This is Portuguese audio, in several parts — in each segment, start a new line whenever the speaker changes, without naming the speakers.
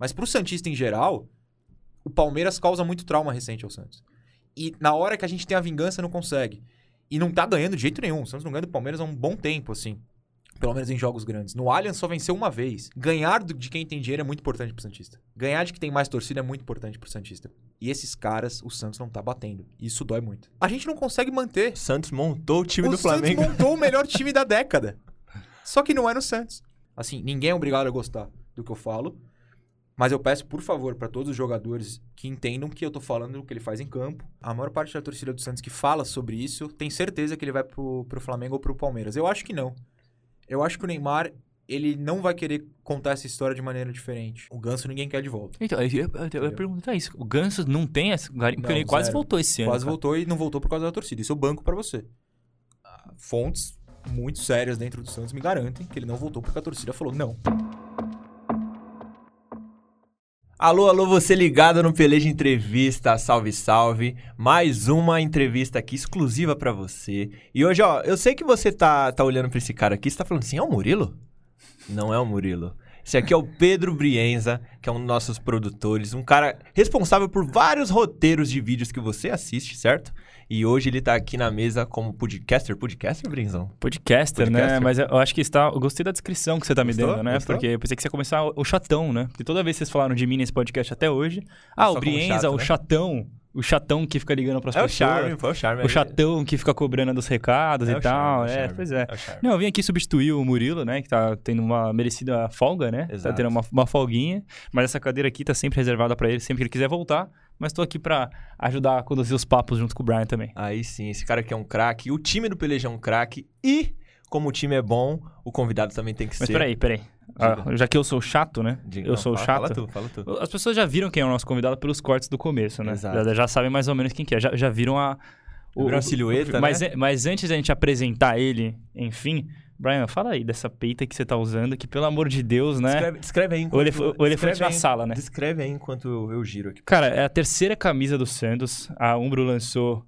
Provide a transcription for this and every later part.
Mas pro Santista em geral, o Palmeiras causa muito trauma recente ao Santos. E na hora que a gente tem a vingança, não consegue. E não tá ganhando de jeito nenhum. O Santos não ganha do Palmeiras há um bom tempo, assim. Pelo menos em jogos grandes. No Allianz só venceu uma vez. Ganhar de quem tem dinheiro é muito importante pro Santista. Ganhar de quem tem mais torcida é muito importante pro Santista. E esses caras, o Santos não tá batendo. Isso dói muito. A gente não consegue manter.
O Santos montou o time
o
do Flamengo.
Santos montou o melhor time da década. Só que não é no Santos. Assim, ninguém é obrigado a gostar do que eu falo. Mas eu peço, por favor, para todos os jogadores que entendam que eu tô falando do que ele faz em campo. A maior parte da torcida do Santos que fala sobre isso tem certeza que ele vai pro, pro Flamengo ou pro Palmeiras. Eu acho que não. Eu acho que o Neymar, ele não vai querer contar essa história de maneira diferente. O Ganso ninguém quer de volta.
Então, eu, eu, eu ia perguntar isso. O Ganso não tem garimpo, porque
Não,
ele quase
zero.
voltou esse ano.
Quase
cara.
voltou e não voltou por causa da torcida. Isso eu banco pra você. Ah, Fontes muito sérias dentro do Santos me garantem que ele não voltou porque a torcida falou não.
Alô, alô, você ligado no Peleja Entrevista, salve, salve. Mais uma entrevista aqui exclusiva pra você. E hoje, ó, eu sei que você tá, tá olhando pra esse cara aqui, você tá falando assim, é o Murilo? Não é o Murilo. Esse aqui é o Pedro Brienza, que é um dos nossos produtores, um cara responsável por vários roteiros de vídeos que você assiste, certo? E hoje ele tá aqui na mesa como podcaster. Podcaster, Brienzão?
Podcaster, né?
Podcaster.
Mas eu acho que está. Eu gostei da descrição que você tá me
Gostou?
dando, né?
Gostou?
Porque eu pensei que você ia começar o, o chatão, né? Porque toda vez que vocês falaram de mim nesse podcast até hoje. Ah,
Só
o Brienza,
chato,
o
né?
chatão. O chatão que fica ligando pras
É o
pessoas.
charme, foi o charme.
O chatão que fica cobrando dos recados
É
e
o
tal.
charme, é o
é,
charme.
pois é.
É o.
Não, eu vim aqui substituir o Murilo, né? Que tá tendo uma merecida folga, né? Tá
Exato.
tendo uma, uma folguinha. Mas essa cadeira aqui tá sempre reservada pra ele, sempre que ele quiser voltar. Mas tô aqui pra ajudar a conduzir os papos junto com o Brian também.
Aí sim, esse cara aqui é um craque. O time do Peleja é um craque. E, como o time é bom, o convidado também tem que
Mas
ser.
peraí, peraí. Ah, já que eu sou chato, né?
Diga-
eu
não,
sou
fala,
chato.
Fala tu, fala tu.
As pessoas já viram quem é o nosso convidado pelos cortes do começo, né?
Exato.
Já, já sabem mais ou menos quem que é. Já, já viram a...
Viram a silhueta,
mas,
né?
mas antes da gente apresentar ele, enfim... Brian, fala aí dessa peita que você tá usando, que pelo amor de Deus, né?
Descreve, descreve aí enquanto...
O, elef o elefante na sala, né?
Descreve aí enquanto eu, eu giro aqui.
Cara, é a terceira camisa do Santos. A Umbro lançou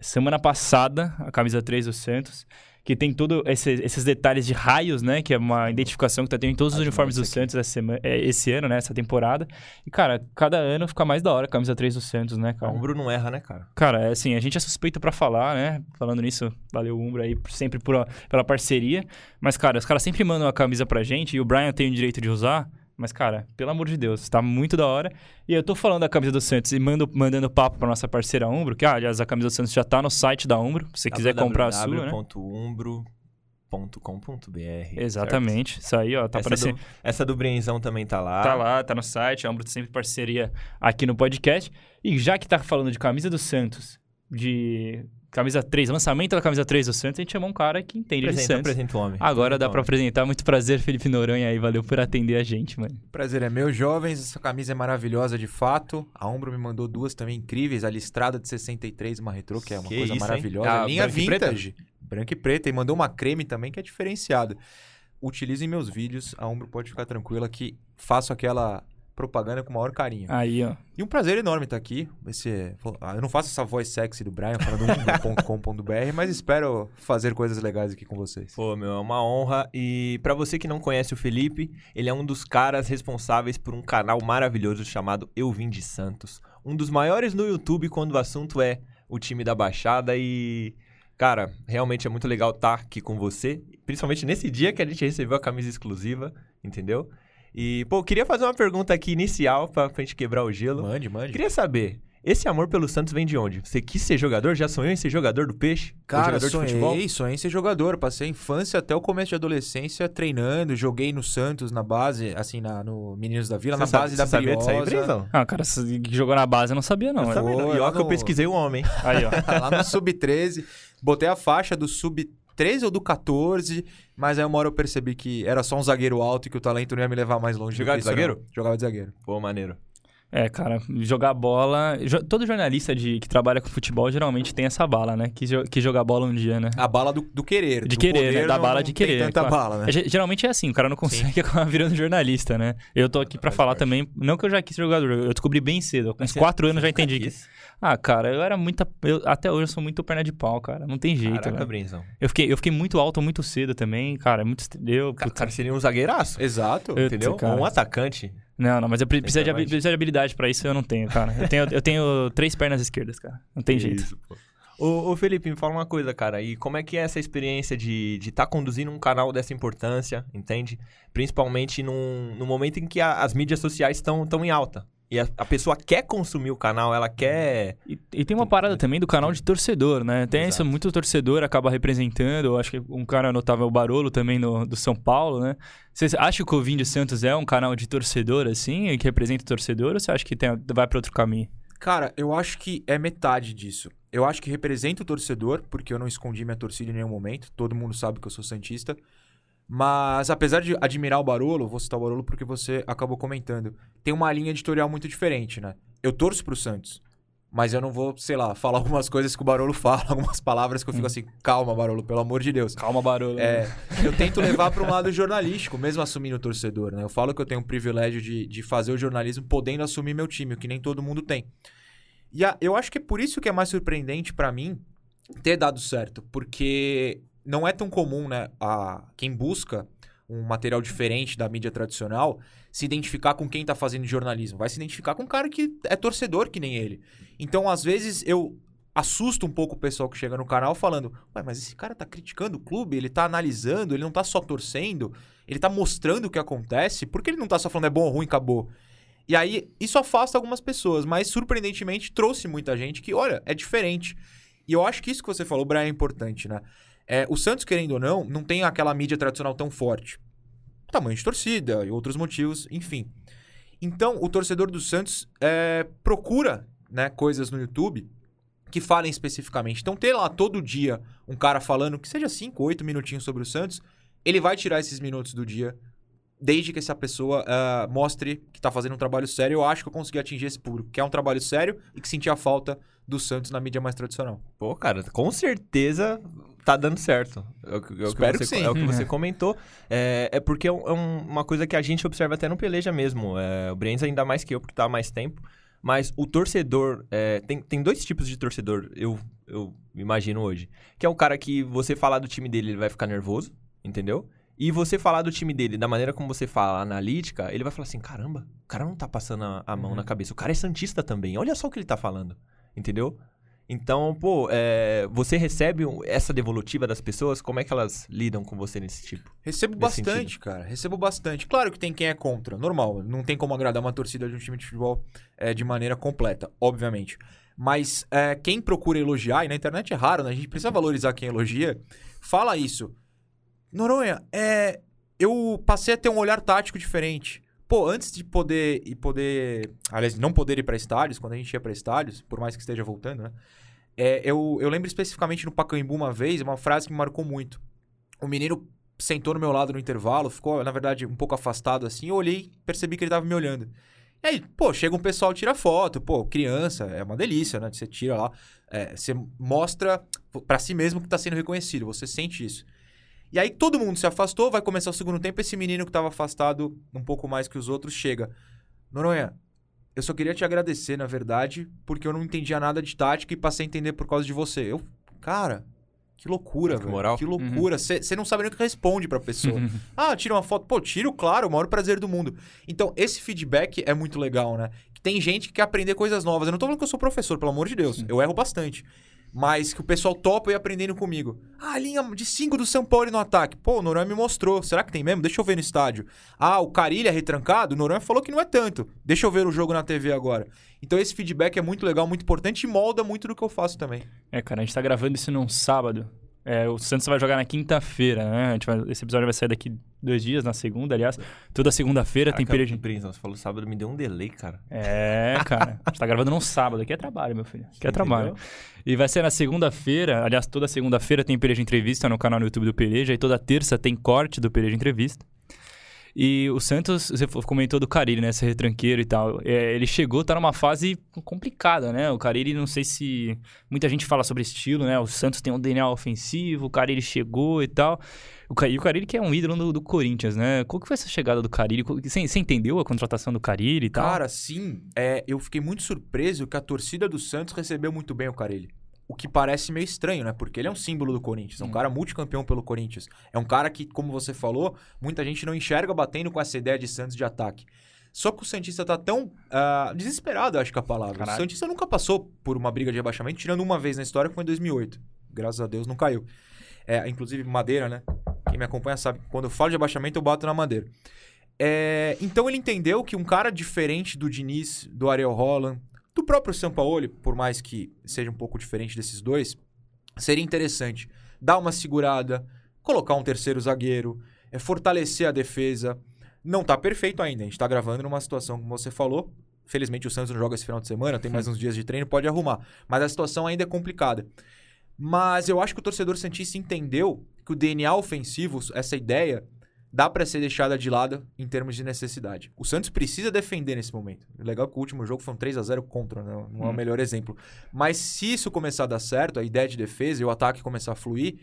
semana passada a camisa 3 do Santos, que tem todos esses detalhes de raios, né? Que é uma identificação que tá tendo em todos os
Acho
uniformes do. Santos essa semana, é, esse ano, né? Essa temporada. E, cara, cada ano fica mais da hora a camisa 3 do Santos, né, cara?
Umbro não erra, né, cara?
Cara, é assim, a gente é suspeito pra falar, né? Falando nisso, valeu Umbro aí sempre por, pela parceria. Mas, cara, os caras sempre mandam a camisa pra gente e o Brian tem o direito de usar. Mas, cara, pelo amor de Deus, tá muito da hora. E eu tô falando da camisa do Santos e mando, mandando papo pra nossa parceira Umbro, que, ah, aliás, a camisa do Santos já tá no site da Umbro. Se você quiser comprar a sua, né?
www.umbro.com.br
Exatamente. Isso aí, ó, tá
essa,
aparecendo.
do, essa do Brenzão também tá lá.
Tá lá, tá no site. A Umbro sempre parceria aqui no podcast. E já que tá falando de camisa do Santos, de camisa 3, lançamento da camisa 3 do Santos, a gente chamou um cara que entende de
Apresenta,
Santos.
apresenta o homem.
Agora dá pra apresentar. Muito prazer, Felipe Noronha aí. Valeu por atender a gente, mano.
Prazer é meu, jovens. Essa camisa é maravilhosa de fato. A Umbro me mandou duas também incríveis. A listrada de 63, uma retrô, que é uma
Que
coisa
isso, hein?
maravilhosa.
Ah,
A linha
branca e preta?
vintage. Branca e preta. E mandou uma creme também que é diferenciada. Utilizem meus vídeos. A Umbro pode ficar tranquila que faço aquela propaganda com o maior carinho.
Aí, ó.
E um prazer enorme estar aqui. Esse Eu não faço essa voz sexy do Brian falando umbro.com.br, mas espero fazer coisas legais aqui com vocês.
Pô, meu, é uma honra. E pra você que não conhece o Felipe, ele é um dos caras responsáveis por um canal maravilhoso chamado Eu Vim de Santos. Um dos maiores no YouTube quando o assunto é o time da Baixada e... Cara, realmente é muito legal estar aqui com você, principalmente nesse dia que a gente recebeu a camisa exclusiva, entendeu? E, pô, queria fazer uma pergunta aqui inicial pra, pra gente quebrar o gelo.
Mande, mande.
Queria saber, esse amor pelo Santos vem de onde? Você quis ser jogador? Já sonhou em ser jogador do Peixe?
Cara,
jogador de futebol?
sonhei, sonhei em ser jogador. Passei a infância até o começo de adolescência treinando. Joguei no Santos, na base, assim, na, no Meninos da Vila,
Você
na
sabe-
base
você
da
sabia disso aí,
Briosa.
Brenzão?
Ah, cara, você que jogou na base eu não sabia, não.
Eu também não. E ó que eu
no-
pesquisei o homem.
Aí, ó.
lá no Sub-13. Botei a faixa do Sub-13 ou do 14, mas aí uma hora eu percebi que era só um zagueiro alto e que o talento não ia me levar mais longe.
Jogava de
isso,
zagueiro?
não. Jogava de zagueiro.
Pô, maneiro.
É, cara, jogar bola. jo- Todo jornalista de, que trabalha com futebol geralmente tem essa bala, né? Que, jo- que jogar bola um dia, né?
A bala do, do querer.
De
do
querer,
poder
né? Da
não-
bala de
tem
querer.
tanta
claro.
bala, né?
É, ge- geralmente é assim, o cara não consegue acabar virando jornalista, né? Eu tô aqui pra
Faz
falar
parte.
também, não que eu já quis ser jogador, eu descobri bem cedo, com uns 4 anos já entendi. Que... Ah, cara, eu era muita. eu- até hoje eu sou muito perna de pau, cara. Não tem jeito.
Caraca,
né? Eu fiquei, eu fiquei muito alto muito cedo também, cara. Muito. Eu,
Cara, cara, seria um zagueiraço,
Exato.
Eu-
entendeu?
cara.
Um atacante.
Não, não, mas eu pre- preciso de, preciso de habilidade pra isso, eu não tenho, cara. Eu tenho, eu tenho três pernas esquerdas, cara. Não tem jeito.
Isso, pô. Ô, ô, Felipe, me fala uma coisa, cara. E como é que é essa experiência de estar conduzindo um canal dessa importância, entende? Principalmente num, num momento em que a- as mídias sociais estão tão em alta. E a, a pessoa quer consumir o canal, ela quer.
E, e tem uma parada também do canal de torcedor, né? Tem isso,
Exato. muito
muito torcedor acaba representando. Eu acho que um cara notável é o Barolo também no, do São Paulo, né? Você acha que o Vinho de Santos é um canal de torcedor, assim, que representa o torcedor, ou você acha que tem, vai pra outro caminho?
Cara, eu acho que é metade disso. Eu acho que representa o torcedor, porque eu não escondi minha torcida em nenhum momento. Todo mundo sabe que eu sou santista. Mas apesar de admirar o Barolo, vou citar o Barolo porque você acabou comentando, tem uma linha editorial muito diferente, né? Eu torço pro Santos, mas eu não vou, sei lá, falar algumas coisas que o Barolo fala, algumas palavras que eu fico assim, calma, Barolo, pelo amor de Deus.
Calma, Barolo.
É, eu tento levar para um lado jornalístico, mesmo assumindo o torcedor, né? Eu falo que eu tenho o privilégio de, de fazer o jornalismo podendo assumir meu time, o que nem todo mundo tem. E a- eu acho que é por isso que é mais surpreendente para mim ter dado certo, porque não é tão comum, né, a quem busca um material diferente da mídia tradicional se identificar com quem tá fazendo jornalismo. Vai se identificar com um cara que é torcedor que nem ele. Então, às vezes, eu assusto um pouco o pessoal que chega no canal falando: Ué, mas esse cara tá criticando o clube, ele tá analisando, ele não tá só torcendo, ele tá mostrando o que acontece, por que ele não tá só falando é bom ou ruim, acabou? E aí, isso afasta algumas pessoas, mas surpreendentemente trouxe muita gente que, olha, é diferente. E eu acho que isso que você falou, Brian, é importante, né? É, o Santos, querendo ou não, não tem aquela mídia tradicional tão forte. Tamanho de torcida e outros motivos, enfim. Então, o torcedor do Santos é, procura né, coisas no YouTube que falem especificamente. Então, ter lá todo dia um cara falando que seja 5, 8 minutinhos sobre o Santos, ele vai tirar esses minutos do dia, desde que essa pessoa ah, mostre que tá fazendo um trabalho sério. Eu acho que eu consegui atingir esse público, que é um trabalho sério e que sentia falta do Santos na mídia mais tradicional.
Pô, cara, com certeza tá dando certo. É o, que- é o
Espero
que,
que
você,
sim.
é o que você
É.
comentou. É, é porque é, um- é um- uma coisa que a gente observa até no Peleja mesmo. É, o Brienz ainda mais que eu, porque tá há mais tempo. Mas o torcedor... é, tem, tem dois tipos de torcedor, eu, eu imagino hoje. Que é o cara que você falar do time dele, ele vai ficar nervoso, entendeu? E você falar do time dele da maneira como você fala, analítica, ele vai falar assim: caramba, o cara não tá passando a, a mão
Uhum.
na cabeça. O cara é Santista também. Olha só o que ele tá falando. Entendeu? Então, pô, é, você recebe essa devolutiva das pessoas? Como é que elas lidam com você nesse tipo?
Recebo
Nesse
bastante, cara. Recebo bastante. Claro que tem quem é contra. Normal. Não tem como agradar uma torcida de um time de futebol é, de maneira completa, obviamente. Mas é, quem procura elogiar, e na internet é raro, né? A gente precisa valorizar quem elogia. Fala isso. Noronha, é, eu passei a ter um olhar tático diferente. Pô, antes de poder e poder. Aliás, não poder ir pra estádios, quando a gente ia pra estádios, por mais que esteja voltando, né? É, eu, eu lembro especificamente no Pacaembu uma vez, uma frase que me marcou muito. O menino sentou no meu lado no intervalo, ficou, na verdade, um pouco afastado assim. Eu olhei, percebi que ele tava me olhando. E aí, pô, chega um pessoal, tira foto, pô, criança, é uma delícia, né? Você tira lá, é, você mostra pra si mesmo que tá sendo reconhecido, você sente isso. E aí todo mundo se afastou, vai começar o segundo tempo, esse menino que tava afastado um pouco mais que os outros chega. Noronha, eu só queria te agradecer, na verdade, porque eu não entendia nada de tática e passei a entender por causa de você. Eu, cara, que loucura,
Que
velho.
moral.
Que loucura. Você não sabe nem o que responde pra pessoa. Ah, tira uma foto. Pô, tiro, claro, o maior prazer do mundo. Então, esse feedback é muito legal, né? Que tem gente que quer aprender coisas novas. Eu não tô falando que eu sou professor, pelo amor de Deus. Eu erro bastante. Mas que o pessoal topa ir aprendendo comigo. Ah, linha de 5 do São Paulo no ataque. Pô, o Noronha me mostrou. Será que tem mesmo? Deixa eu ver no estádio. Ah, o Carilha é retrancado? O Noronha falou que não é tanto. Deixa eu ver o jogo na TV agora. Então esse feedback é muito legal, muito importante e molda muito do que eu faço também.
É, cara, a gente tá gravando isso num sábado. É, o Santos vai jogar na quinta-feira, né? A gente vai- esse episódio vai sair daqui dois dias, na segunda, aliás. Toda segunda-feira tem período de...
Prince, você falou sábado, me deu um delay, cara.
É, cara. A gente tá gravando num sábado. Aqui é trabalho, meu filho. Aqui é trabalho.
entendeu?
E vai ser na segunda-feira. Aliás, toda segunda-feira tem Pereja Entrevista no canal no YouTube do Pereja. E toda terça tem corte do Pereja Entrevista. E o Santos, você comentou do Carille, né? Esse retranqueiro e tal. É, ele chegou, tá numa fase complicada, né? O Carille, não sei se... Muita gente fala sobre estilo, né? O Santos tem um DNA ofensivo, o Carille chegou e tal. O Carille, o Carille que é um ídolo do, do Corinthians, né? Qual que foi essa chegada do Carille? Qual- Você, você entendeu a contratação do Carille e tal?
Cara, sim, é, eu fiquei muito surpreso que a torcida do Santos recebeu muito bem o Carelli. O que parece meio estranho, né? Porque ele é um símbolo do Corinthians, é um cara multicampeão pelo Corinthians. É um cara que, como você falou, muita gente não enxerga batendo com essa ideia de Santos de ataque. Só que o Santista tá tão ah, desesperado, acho que é a palavra.
Caralho.
O Santista nunca passou por uma briga de rebaixamento, tirando uma vez na história, que foi em 2008. Graças a Deus não caiu. É, inclusive, madeira, né? Quem me acompanha sabe que quando eu falo de abaixamento, eu bato na madeira. É, então ele entendeu que um cara diferente do Diniz, do Ariel Holland, do próprio Sampaoli, por mais que seja um pouco diferente desses dois, seria interessante dar uma segurada, colocar um terceiro zagueiro, é, fortalecer a defesa. Não tá perfeito ainda. A gente tá gravando numa situação, como você falou. Felizmente o Santos não joga esse final de semana, tem mais uns dias de treino, pode arrumar. Mas a situação ainda é complicada. Mas eu acho que o torcedor Santista entendeu que o DNA ofensivo, essa ideia, dá pra ser deixada de lado em termos de necessidade. O Santos precisa defender nesse momento. Legal que o último jogo foi um 3 a 0 contra, né? não é o
Hum.
melhor exemplo. Mas se isso começar a dar certo, a ideia de defesa e o ataque começar a fluir,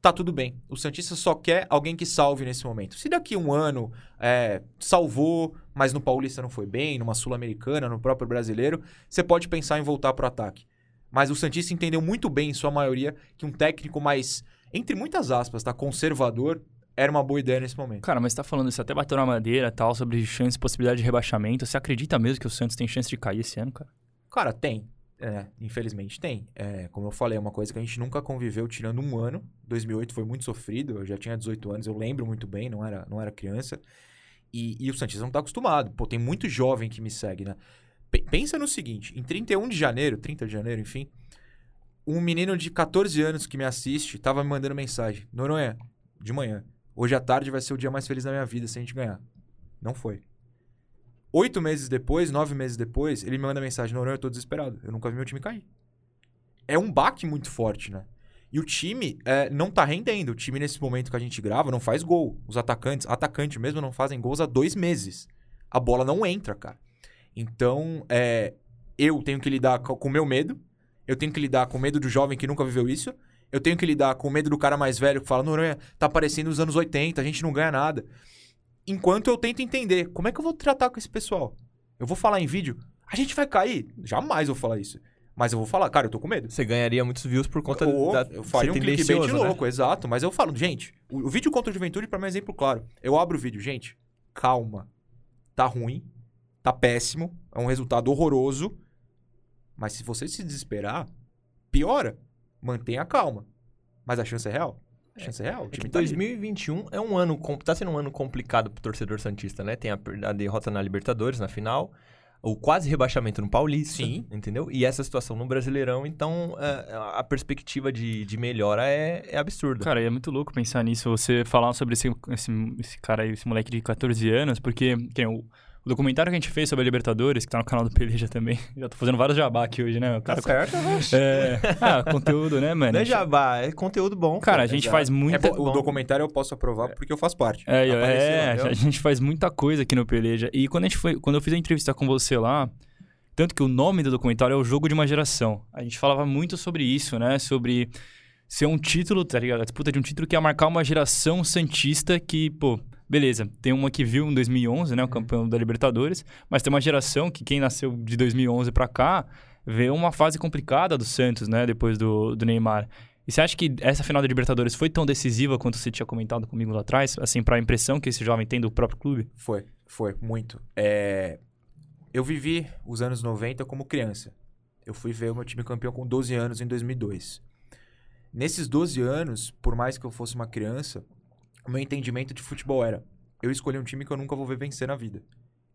tá tudo bem. O Santista só quer alguém que salve nesse momento. Se daqui um ano é, salvou, mas no Paulista não foi bem, numa Sul-Americana, no próprio brasileiro, você pode pensar em voltar pro ataque. Mas o Santista entendeu muito bem, em sua maioria, que um técnico mais, entre muitas aspas, tá, conservador, era uma boa ideia nesse momento.
Cara, mas você tá falando isso, até bateu na madeira e tal, sobre chance, possibilidade de rebaixamento. Você acredita mesmo que o Santos tem chance de cair esse ano, cara?
Cara, tem. É, infelizmente tem. É, como eu falei, é uma coisa que a gente nunca conviveu tirando um ano. 2008 foi muito sofrido, eu já tinha 18 anos, eu lembro muito bem, não era, não era criança. E, e o Santista não tá acostumado. Pô, tem muito jovem que me segue, né? Pe- pensa no seguinte, em 31 de janeiro, 30 de janeiro, enfim, um menino de 14 anos que me assiste tava me mandando mensagem. Noronha, de manhã, hoje à tarde vai ser o dia mais feliz da minha vida se a gente ganhar. Não foi. Oito meses depois, nove meses depois, ele me manda mensagem: Noronha, eu tô desesperado. Eu nunca vi meu time cair. É um baque muito forte, né? E o time é, não tá rendendo. O time, nesse momento que a gente grava, não faz gol. Os atacantes, atacante mesmo, não fazem gols há dois meses. A bola não entra, cara. Então, é, eu tenho que lidar co- com o meu medo. Eu tenho que lidar com o medo do jovem que nunca viveu isso. Eu tenho que lidar com o medo do cara mais velho que fala: Noronha, tá parecendo os anos 80, a gente não ganha nada. Enquanto eu tento entender como é que eu vou tratar com esse pessoal. Eu vou falar em vídeo, a gente vai cair? Jamais vou falar isso. Mas eu vou falar, cara, eu tô com medo.
Você ganharia muitos views por conta
Ou
da...
eu faria um clickbait
né?
louco, exato. Mas eu falo, gente, o, o vídeo contra o Juventude pra mim é um exemplo claro. Eu abro o vídeo, gente, calma. Tá ruim, tá péssimo, é um resultado horroroso. Mas se você se desesperar, piora. Mantenha a calma. Mas a chance é real. A chance é real.
É que
time tá ali.
2021 é um ano, tá sendo um ano complicado pro torcedor santista, né? Tem a, a derrota na Libertadores, na final, o quase rebaixamento no Paulista,
Sim.
entendeu? E essa situação no Brasileirão, então é, a perspectiva de, de melhora é, é absurda.
Cara, e é muito louco pensar nisso, você falar sobre esse, esse, esse cara aí, esse moleque de 14 anos, porque que nem o, o documentário que a gente fez sobre a Libertadores, que tá no canal do Peleja também, já tô fazendo vários jabá aqui hoje, né? O
tá
cara,
certo?
é, ah, conteúdo, né, mano?
Não é jabá, é conteúdo bom.
Cara, a gente
Exato.
faz
É
muita...
bom, o documentário eu posso aprovar porque eu faço parte.
É, é,
viu?
a gente faz muita coisa aqui no Peleja. E quando, a gente foi, quando eu fiz a entrevista com você lá, tanto que o nome do documentário é O Jogo de uma Geração. A gente falava muito sobre isso, né? Sobre ser um título, tá ligado? A disputa de um título que ia marcar uma geração santista que, pô, beleza, tem uma que viu em 2011, né? O campeão da Libertadores, mas tem uma geração que quem nasceu de 2011 pra cá vê uma fase complicada do Santos, né? Depois do, do Neymar. E você acha que essa final da Libertadores foi tão decisiva quanto você tinha comentado comigo lá atrás? Assim, pra impressão que esse jovem tem do próprio clube?
Foi, foi, muito. É, Eu vivi os anos 90 como criança. Eu fui ver o meu time campeão com 12 anos em 2002. Nesses 12 anos, por mais que eu fosse uma criança, o meu entendimento de futebol era: eu escolhi um time que eu nunca vou ver vencer na vida.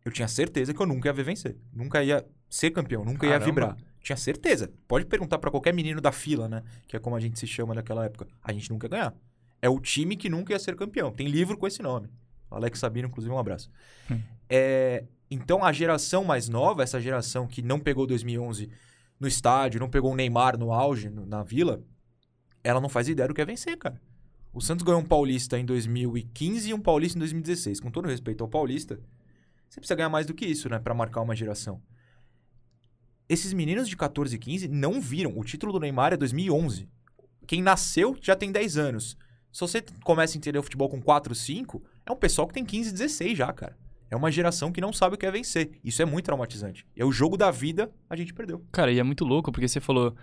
Eu tinha certeza que eu nunca ia ver vencer. Nunca ia ser campeão, nunca ia
Caramba.
vibrar. Tinha certeza. Pode perguntar pra qualquer menino da fila, né? Que é como a gente se chama naquela época. A gente nunca ia ganhar. É o time que nunca ia ser campeão. Tem livro com esse nome. Alex Sabino, inclusive, um abraço.
Hum.
É, então, a geração mais nova, essa geração que não pegou 2011 no estádio, não pegou o Neymar no auge, no- na Vila, ela não faz ideia do que é vencer, cara. O Santos ganhou um Paulista em 2015 e um Paulista em 2016. Com todo respeito ao Paulista, você precisa ganhar mais do que isso, né? Pra marcar uma geração. Esses meninos de 14 e 15 não viram. O título do Neymar é 2011. Quem nasceu já tem 10 anos. Se você começa a entender o futebol com 4, 5, é um pessoal que tem 15, 16 já, cara. É uma geração que não sabe o que é vencer. Isso é muito traumatizante. É o jogo da vida, a gente perdeu.
Cara, e é muito louco, porque você falou.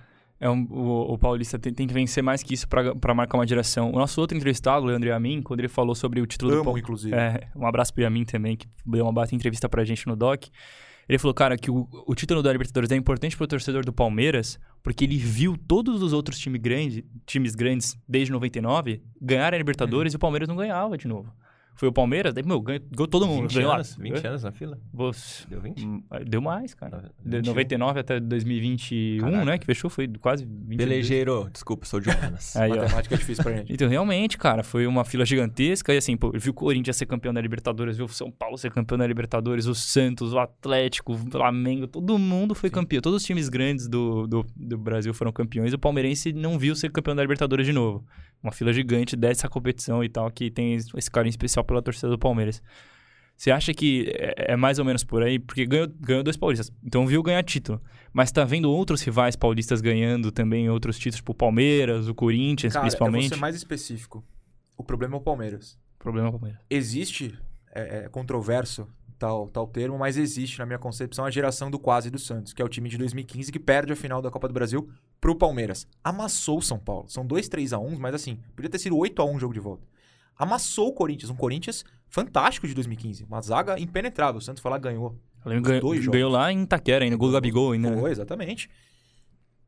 É um- o, o Paulista tem, tem que vencer mais que isso pra marcar uma direção. O nosso outro entrevistado, o Leandro Yamin, quando ele falou sobre o título do
Amo,
Palmeiras.
inclusive.
É, um abraço pro Yamin também, que deu uma bata entrevista pra gente no Doc. Ele falou, cara, que o, o título da Libertadores é importante pro torcedor do Palmeiras, porque ele viu todos os outros time grande, times grandes desde 99 ganharem a Libertadores e o Palmeiras não ganhava de novo. Foi o Palmeiras, daí, meu, ganhou, ganhou todo mundo.
20
ganhou lá.
anos, 20 anos na fila?
Você-
Deu 20?
Hum, Deu mais, cara. De
21.
99 até 2021,
Caraca.
né? Que fechou, foi quase 22.
Pelejeiro, desculpa, sou de humanas.
Aí, ó.
Matemática é difícil pra gente.
Então, realmente, cara, foi uma fila gigantesca. E assim, pô, viu o Corinthians ser campeão da Libertadores, viu o São Paulo ser campeão da Libertadores, o Santos, o Atlético, o Flamengo, todo mundo foi campeão. Todos os times grandes do, do, do Brasil foram campeões. O palmeirense não viu ser campeão da Libertadores de novo. Uma fila gigante dessa competição e tal, que tem esse carinho especial pela torcida do Palmeiras. Você acha que é, é mais ou menos por aí? Porque ganhou, ganhou dois paulistas. Então viu ganhar título. Mas tá vendo outros rivais paulistas ganhando também outros títulos, tipo o Palmeiras, o Corinthians,
Cara, eu
principalmente?
vou ser mais específico. O problema é o Palmeiras.
Problema é o Palmeiras.
Existe, é, é controverso tal, tal termo, mas existe, na minha concepção, a geração do quase do Santos, que é o time de 2015 que perde a final da Copa do Brasil pro Palmeiras. Amassou o São Paulo. São dois 3 a 1 mas assim, podia ter sido 8 a 1 o jogo de volta. Amassou o Corinthians, um Corinthians fantástico de 2015. Uma zaga impenetrável. O Santos foi lá ganhou.
Ganhou,
jogos.
lá em Itaquera ainda, gol do Gabigol ainda. né?
Foi, exatamente.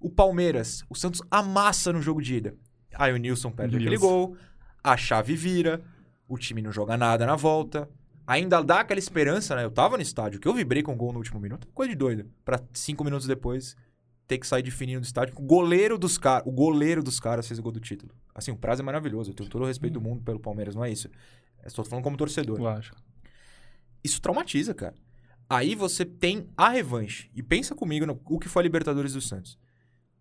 O Palmeiras, o Santos amassa no jogo de ida. Aí o Nilson perde aquele
Nilson.
gol, a chave vira, o time não joga nada na volta. Ainda dá aquela esperança, né? Eu tava no estádio, que eu vibrei com o gol no último minuto. Coisa de doido. Pra cinco minutos depois ter que sair de fininho do estádio. O goleiro dos caras, o goleiro dos caras fez o gol do título. Assim, o prazo é maravilhoso. Eu tenho todo o respeito do mundo pelo Palmeiras, não é isso. Estou falando como torcedor.
Lógico.
Isso traumatiza, cara. Aí você tem a revanche. E pensa comigo no o que foi a Libertadores do Santos.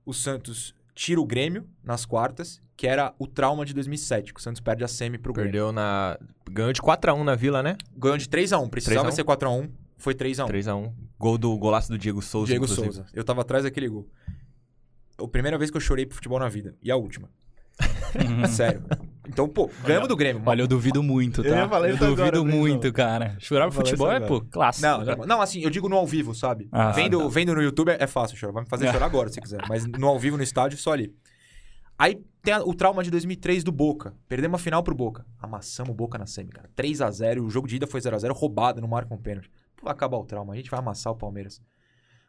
O Santos tira o Grêmio nas quartas, que era o trauma de 2007, que o Santos perde a semi pro Grêmio.
Perdeu na. Ganhou de 4x1 na vila, né?
Ganhou de 3x1. Precisava
3 a 1?
ser 4x1, foi 3x1.
3x1. Gol do golaço do Diego Souza.
Diego
inclusive.
Souza. Eu tava atrás daquele gol. A primeira vez que eu chorei pro futebol na vida. E a última. Sério. Então, pô, ganhamos do Grêmio.
Olha, eu duvido muito, tá?
Eu ia falar
eu
isso
duvido
agora,
muito,
Brunão.
cara. Chorar pro futebol é, pô, clássico.
Não, não, não, assim, eu digo no ao vivo, sabe?
Ah,
vendo,
tá.
vendo no YouTube é fácil chorar. Vai me fazer
É.
chorar agora, se quiser. Mas no ao vivo, no estádio, só ali. Aí tem a- o trauma de 2003 do Boca. Perdemos a final pro Boca. Amassamos o Boca na semi, cara. 3x0. O jogo de ida foi 0x0, roubado, não marca um pênalti. Vai acabar o trauma. A gente vai amassar o Palmeiras.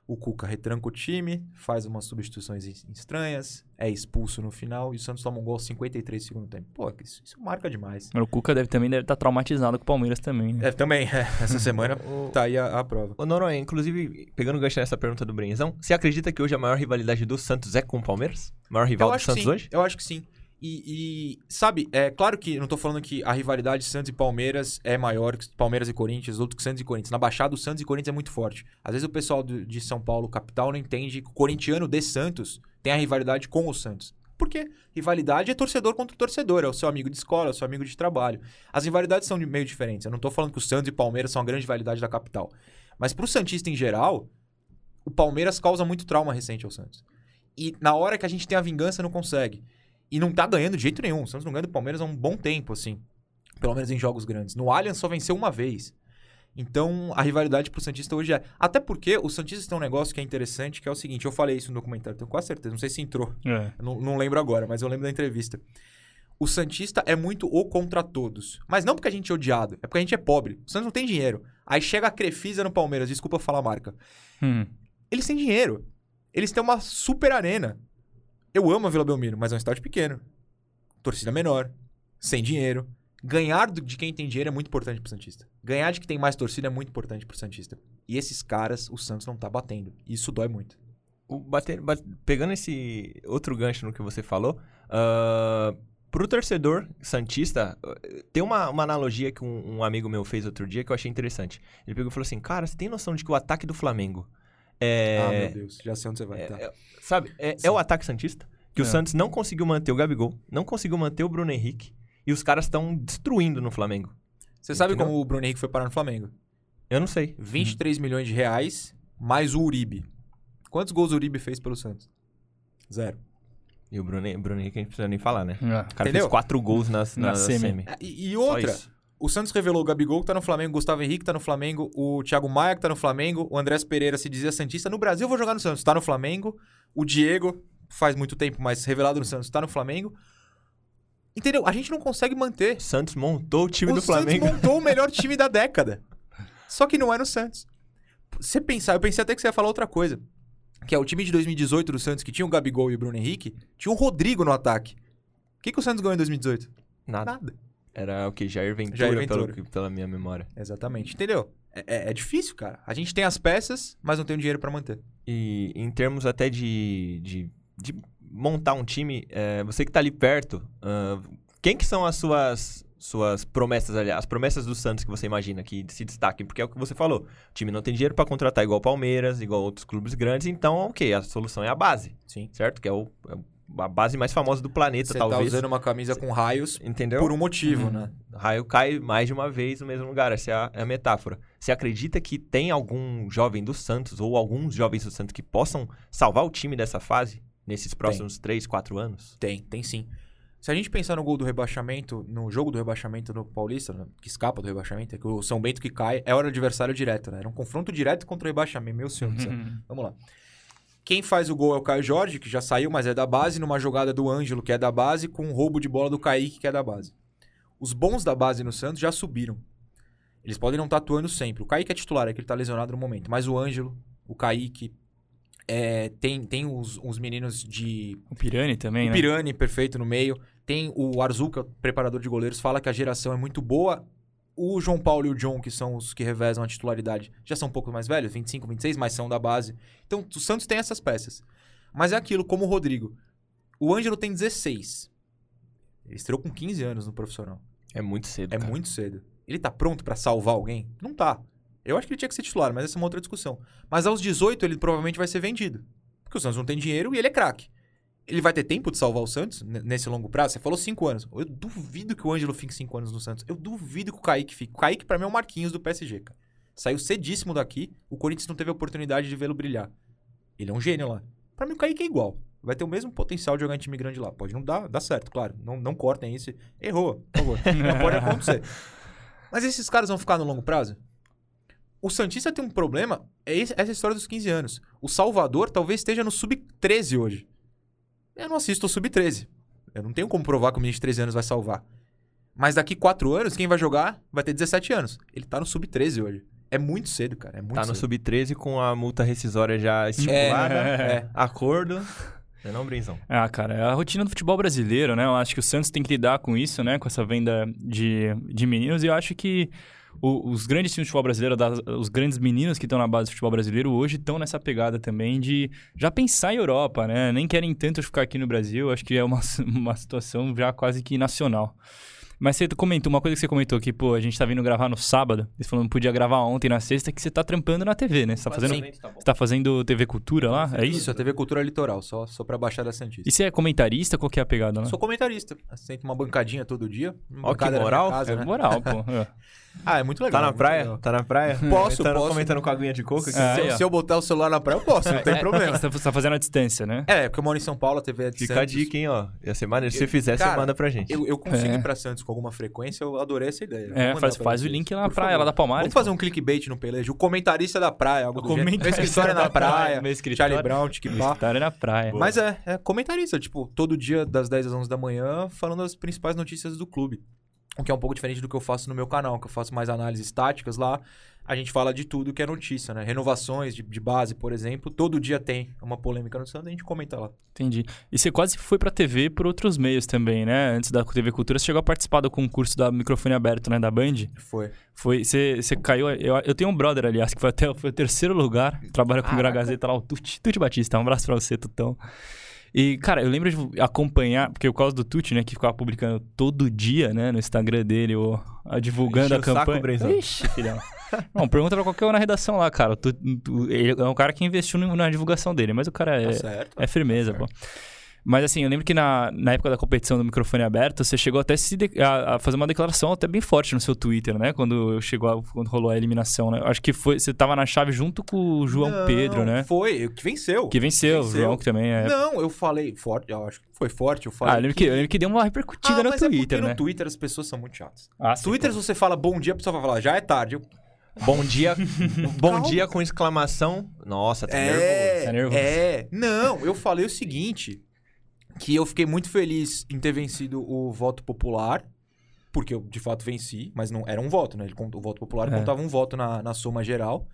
O Cuca retranca o time, faz umas substituições es- estranhas, é expulso no final e o Santos toma um gol aos 53 do segundo tempo. Pô, isso, isso marca demais.
O Cuca deve, também deve estar traumatizado com o Palmeiras também. né?
É, também, é, essa semana tá aí a, a prova.
Ô, Noronha, inclusive, pegando o gancho nessa pergunta do Brenzão, você acredita que hoje a maior rivalidade do Santos é com o Palmeiras? Maior rival
eu
do Santos
sim,
hoje?
Eu acho que sim. E, e, sabe, é claro que não tô falando que a rivalidade Santos e Palmeiras é maior que Palmeiras e Corinthians, outro que Santos e Corinthians. Na Baixada, o Santos e Corinthians é muito forte. Às vezes o pessoal do- de São Paulo, capital, não entende que o corintiano de Santos tem a rivalidade com o Santos. Por quê? Rivalidade é torcedor contra torcedor, é o seu amigo de escola, é o seu amigo de trabalho. As rivalidades são meio diferentes. Eu não tô falando que o Santos e Palmeiras são a grande rivalidade da capital. Mas pro Santista em geral, o Palmeiras causa muito trauma recente ao Santos. E na hora que a gente tem a vingança, não consegue. E não tá ganhando de jeito nenhum. O Santos não ganha do Palmeiras há um bom tempo, assim. Pelo menos em jogos grandes. No Allianz só venceu uma vez. Então, a rivalidade pro Santista hoje é. Até porque o Santista tem um negócio que é interessante, que é o seguinte: eu falei isso no documentário, tenho quase certeza, não sei se entrou.
É.
Não, não lembro agora, mas eu lembro da entrevista. O Santista é muito o contra todos. Mas não porque a gente é odiado, é porque a gente é pobre. O Santos não tem dinheiro. Aí chega a Crefisa no Palmeiras, desculpa falar a marca.
Hum.
Eles têm dinheiro. Eles têm uma super arena. Eu amo a Vila Belmiro, mas é um estádio pequeno. Torcida menor, sem dinheiro. Ganhar de quem tem dinheiro é muito importante pro Santista. Ganhar de quem tem mais torcida é muito importante pro Santista. E esses caras, o Santos não tá batendo. Isso dói muito.
O bater, ba- pegando esse outro gancho no que você falou, ah, pro torcedor santista, tem uma, uma analogia que um, um amigo meu fez outro dia que eu achei interessante. Ele pegou e falou assim, cara, você tem noção de que o ataque do Flamengo é...
Ah, meu Deus. Já sei onde você vai.
é-
tá.
é- sabe, é, é o ataque santista? Que o
É.
Santos não conseguiu manter o Gabigol, não conseguiu manter o Bruno Henrique, e os caras estão destruindo no Flamengo.
Você sabe
Entendeu?
como o Bruno Henrique foi parar no Flamengo?
Eu não sei.
23 milhões de reais, mais o Uribe. Quantos gols o Uribe fez pelo Santos? Zero.
E o Bruno, Bruno Henrique a gente não precisa nem falar, né?
É.
O cara
Entendeu?
fez quatro gols nas,
Na
na,
semi.
semi.
É, E, e outra. O Santos revelou o Gabigol que tá no Flamengo, o Gustavo Henrique tá no Flamengo, o Thiago Maia que tá no Flamengo, o Andrés Pereira se dizia Santista. No Brasil eu vou jogar no Santos, tá no Flamengo. O Diego faz muito tempo, mas revelado no Santos, tá no Flamengo. Entendeu? A gente não consegue manter.
Santos montou o time
o
do Flamengo.
Santos montou o melhor time da década. Só que não é no Santos. Você pensar, eu pensei até que você ia falar outra coisa. Que é o time de 2018 do Santos, que tinha o Gabigol e o Bruno Henrique, tinha o Rodrigo no ataque. O que, que o Santos ganhou em 2018?
Nada.
Nada.
Era o que? Jair Ventura,
Jair Ventura.
Pelo, pela minha memória.
Exatamente. Entendeu? É, é- é difícil, cara. A gente tem as peças, mas não tem o dinheiro pra manter.
E em termos até de, de, de montar um time, é, você que tá ali perto, ah, quem que são as suas, suas promessas, aliás, as promessas do Santos que você imagina que se destaquem? Porque é o que você falou, o time não tem dinheiro pra contratar igual o Palmeiras, igual outros clubes grandes, então, ok, a solução é a base,
Sim.
certo? Que é, o, é a base mais famosa do planeta,
Você tá
talvez.
usando uma camisa com raios
Entendeu?
por um motivo,
Uhum.
né?
raio cai mais de uma vez no mesmo lugar. Essa é a, é a metáfora. Você acredita que tem algum jovem do Santos ou alguns jovens do Santos que possam salvar o time dessa fase nesses próximos três, quatro anos?
Tem, tem sim. Se a gente pensar no gol do rebaixamento, no jogo do rebaixamento no Paulista, né, que escapa do rebaixamento, é que o São Bento que cai é hora adversário direto, né? Era um confronto direto contra o rebaixamento, meu senhor do céu.
Uhum.
Vamos lá. Quem faz o gol é o Caio Jorge, que já saiu, mas é da base, numa jogada do Ângelo, que é da base, com um roubo de bola do Kaique, que é da base. Os bons da base no Santos já subiram. Eles podem não estar atuando sempre. O Kaique é titular, é que ele tá lesionado no momento. Mas o Ângelo, o Kaique, é, tem, tem os, os meninos de
O Pirani também,
o
né?
Pirani, perfeito, no meio. Tem o Arzuca, preparador de goleiros, fala que a geração é muito boa. O João Paulo e o John, que são os que revezam a titularidade, já são um pouco mais velhos, 25, 26, mas são da base. Então, o Santos tem essas peças. Mas é aquilo, como o Rodrigo. O Ângelo tem 16. Ele estreou com 15 anos no profissional.
É muito cedo.
É
cara.
muito cedo. Ele tá pronto pra salvar alguém? Não tá. Eu acho que ele tinha que ser titular, mas essa é uma outra discussão. Mas aos 18 ele provavelmente vai ser vendido. Porque o Santos não tem dinheiro e ele é craque. Ele vai ter tempo de salvar o Santos nesse longo prazo? Você falou 5 anos. Eu duvido que o Ângelo fique 5 anos no Santos. Eu duvido que o Kaique fique. O Kaique, pra mim, é o Marquinhos do PSG, cara. Saiu cedíssimo daqui. O Corinthians não teve a oportunidade de vê-lo brilhar. Ele é um gênio lá. Pra mim, o Kaique é igual. Vai ter o mesmo potencial de jogar em time grande lá. Pode não dar, dá certo, claro. Não, não cortem isso. Errou, por favor. Não pode acontecer. Mas esses caras vão ficar no longo prazo? O Santista tem um problema, é esse- essa história dos 15 anos. O Salvador talvez esteja no sub-13 hoje. Eu não assisto o sub-13. Eu não tenho como provar que o menino de 13 anos vai salvar. Mas daqui 4 anos, quem vai jogar vai ter 17 anos. Ele tá no sub-13 hoje. É muito cedo, cara. É muito
Tá no
cedo.
sub-13 com a multa rescisória já estipulada.
é.
Acordo. Não é não, Brinzão?
Ah, cara, é a rotina do futebol brasileiro, né? Eu acho que o Santos tem que lidar com isso, né? Com essa venda de, de meninos. E eu acho que o- os grandes times de futebol brasileiro, das- os grandes meninos que estão na base do futebol brasileiro hoje estão nessa pegada também de já pensar em Europa, né? Nem querem tanto ficar aqui no Brasil. Acho que é uma, uma situação já quase que nacional. Mas você comentou, uma coisa que você comentou que, pô, a gente tá vindo gravar no sábado, você falou que não podia gravar ontem na sexta, que você tá trampando na TV, né? Você tá fazendo,
Sim.
você tá fazendo TV Cultura lá? É isso?
Isso, a TV Cultura Litoral, só, só pra Baixada Santista.
E você é comentarista? Qual que é a pegada, né?
Sou comentarista. Sento uma bancadinha todo dia. Uma
Ó, que moral.
Casa,
É
né?
moral, pô. É.
Ah, é muito legal.
Tá na
muito
praia?
legal.
Tá na praia?
Posso,
comentando,
posso.
Comentando com a aguinha de coco aqui.
É.
Se, eu, se eu botar o celular na praia, eu posso, não tem problema.
Você tá- você tá fazendo a distância, né?
É, porque eu moro em São Paulo, a TV é de
Fica a
Santos.
dica, hein, ó. Ia ser maneiro. Se você fizer, você
cara,
manda pra gente.
Eu, eu consigo
É.
ir pra Santos com alguma frequência, eu adorei essa ideia.
É, faz, faz o link lá na praia, lá da Palmares.
Vamos fazer um clickbait no Pelejo. O comentarista da praia, algo
O
do gênero. Meu
comentarista
escritório é
da
na praia,
meu escritório-
Charlie Brown,
escritório é na praia.
Mas é, é comentarista, tipo, todo dia das 10 às 11 da manhã, falando as principais notícias do clube. O que é um pouco diferente do que eu faço no meu canal, que eu faço mais análises táticas lá. A gente fala de tudo que é notícia, né? Renovações de, de base, por exemplo. Todo dia tem uma polêmica no Santos, a gente comenta lá.
Entendi. E você quase foi pra TV por outros meios também, né? Antes da TV Cultura, você chegou a participar do concurso da microfone aberto, né? Da Band.
Foi.
Foi, você, você caiu. Eu, eu tenho um brother, aliás, que foi até foi o terceiro lugar. Trabalha com o
Caraca.
Gazeta lá, o Tuti, Tuti Batista. Um abraço pra você, Tutão. E, cara, eu lembro de acompanhar, porque por causa do Tuti, né, que ficava publicando todo dia, né, no Instagram dele, o, a, divulgando
Enche
a
o saco,
campanha.
Brenzão.
Ixi, filhão. Não, pergunta pra qualquer um na redação lá, cara. Tu- tu- ele é um cara que investiu na divulgação dele, mas o cara é,
Tá certo.
é firmeza,
Tá
pô. Mas assim, eu lembro que na, na época da competição do microfone aberto, você chegou até se de- a, a fazer uma declaração até bem forte no seu Twitter, né? Quando chegou a- quando rolou a eliminação, né? Acho que foi, você tava na chave junto com o João
Não,
Pedro, né?
Foi, que venceu.
Que venceu, o
Venceu.
João que também é.
Não, eu falei forte, eu acho que foi forte, eu falei.
Ah, eu lembro que, eu lembro que deu uma repercutida
Ah,
no
mas é
Twitter,
porque
né?
no Twitter as pessoas são muito chatas.
Ah, sim,
Twitter, você fala bom dia, a pessoa vai falar, já é tarde. Eu-
Bom dia. bom
Calma.
dia com exclamação. Nossa, tá nervoso.
É,
Tá nervoso.
é. Não, eu falei o seguinte, que eu fiquei muito feliz em ter vencido o voto popular, porque eu de fato venci, mas não era um voto, né? Ele o voto popular
É.
contava um voto na, na soma geral.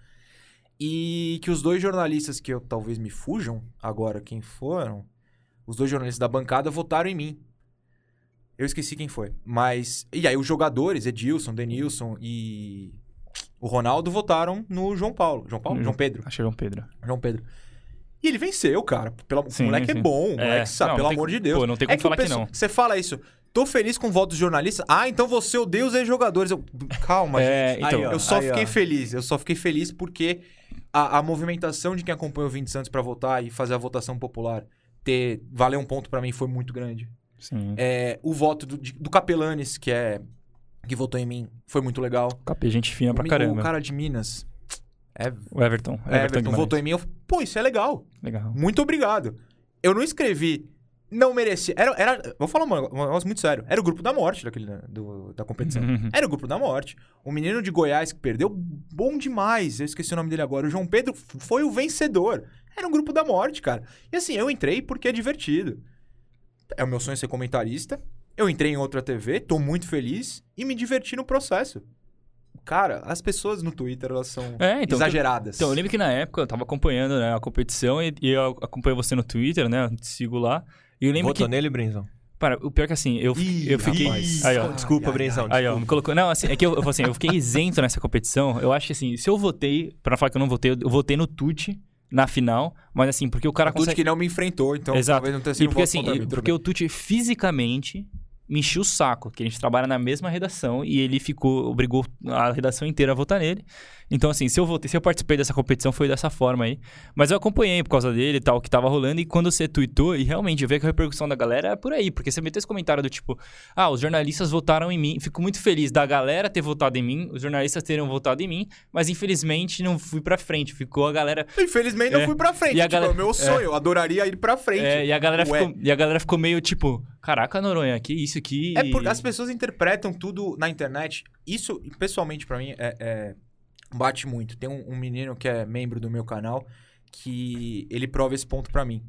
E que os dois jornalistas que eu talvez me fujam agora quem foram, os dois jornalistas da bancada votaram em mim. Eu esqueci quem foi. Mas. E aí os jogadores, Edilson, Denilson e o Ronaldo votaram no João Paulo. João Paulo?
No
João Pedro.
Achei João Pedro.
João Pedro. E ele venceu, cara. Pelo,
Sim,
o moleque
sim.
é bom, o
É.
moleque sabe,
Não,
pelo
não tem
amor
como-
de Deus.
pô, não tem
é
como falar
o
que não.
Você fala isso, tô feliz com o voto dos jornalistas. Ah, então você odeia os ex-jogadores. Calma,
É,
gente.
então,
Aí, ó.
eu só
aí,
fiquei
ó.
feliz. Eu só fiquei feliz porque a, a movimentação de quem acompanha o 20 Santos pra votar e fazer a votação popular ter valer um ponto pra mim foi muito grande.
Sim.
É, o voto do, do Capelanes, que é que votou em mim, foi muito legal.
Capê, gente fina pra
o,
caramba.
o cara de Minas, é,
O Everton.
Everton,
Everton,
votou em mim. Eu, Pô, isso é legal.
Legal.
Muito obrigado. Eu não escrevi. Não merecia. Era, era, vou falar um negócio muito sério. Era o grupo da morte daquele, do, da competição.
Uhum.
Era o grupo da morte. O menino de Goiás que perdeu, bom demais. Eu esqueci o nome dele agora. O João Pedro foi o vencedor. Era um grupo da morte, cara. E assim, eu entrei porque é divertido. É o meu sonho ser comentarista. Eu entrei em outra TV, tô muito feliz e me diverti no processo. Cara, as pessoas no Twitter, elas são
É, então,
exageradas.
Então, eu lembro que na época eu tava acompanhando né, a competição e, e eu acompanho você no Twitter, né? eu Te sigo lá. E eu lembro
Votou
que.
nele, Brenzão?
Para, o pior é que assim, eu,
Ih,
eu fiquei.
rapaz.
Aí, ó.
Desculpa, Brenzão.
Aí, ó, me colocou. Não, assim, é que eu, eu, assim, eu fiquei isento nessa competição. Eu acho que assim, se eu votei, pra falar que eu não votei, eu, votei no Tuti na final, mas assim, porque o cara
Tudo
consegue.
que não me enfrentou, então
Exato.
talvez não tenha sido
E porque
um voto
assim,
mim,
porque o Tuti fisicamente me o saco, que a gente trabalha na mesma redação e ele ficou, obrigou a redação inteira a votar nele. Então, assim, se eu votei, se eu participei dessa competição foi dessa forma aí. Mas eu acompanhei por causa dele e tal, o que tava rolando, e quando você tweetou, e realmente eu vi que a repercussão da galera é por aí, porque você meteu esse comentário do tipo, ah, os jornalistas votaram em mim. Fico muito feliz da galera ter votado em mim, os jornalistas terem votado em mim, mas infelizmente não fui pra frente. Ficou a galera.
Infelizmente
É.
fui pra frente.
E a
tipo,
galera-
é o meu sonho, eu adoraria ir pra frente.
É, e, a galera
Ué.
ficou, e a galera ficou meio tipo, caraca, Noronha, que isso aqui.
É porque as pessoas interpretam tudo na internet. Isso, pessoalmente, pra mim, é, é- bate muito. Tem um, um menino que é membro do meu canal que ele prova esse ponto pra mim.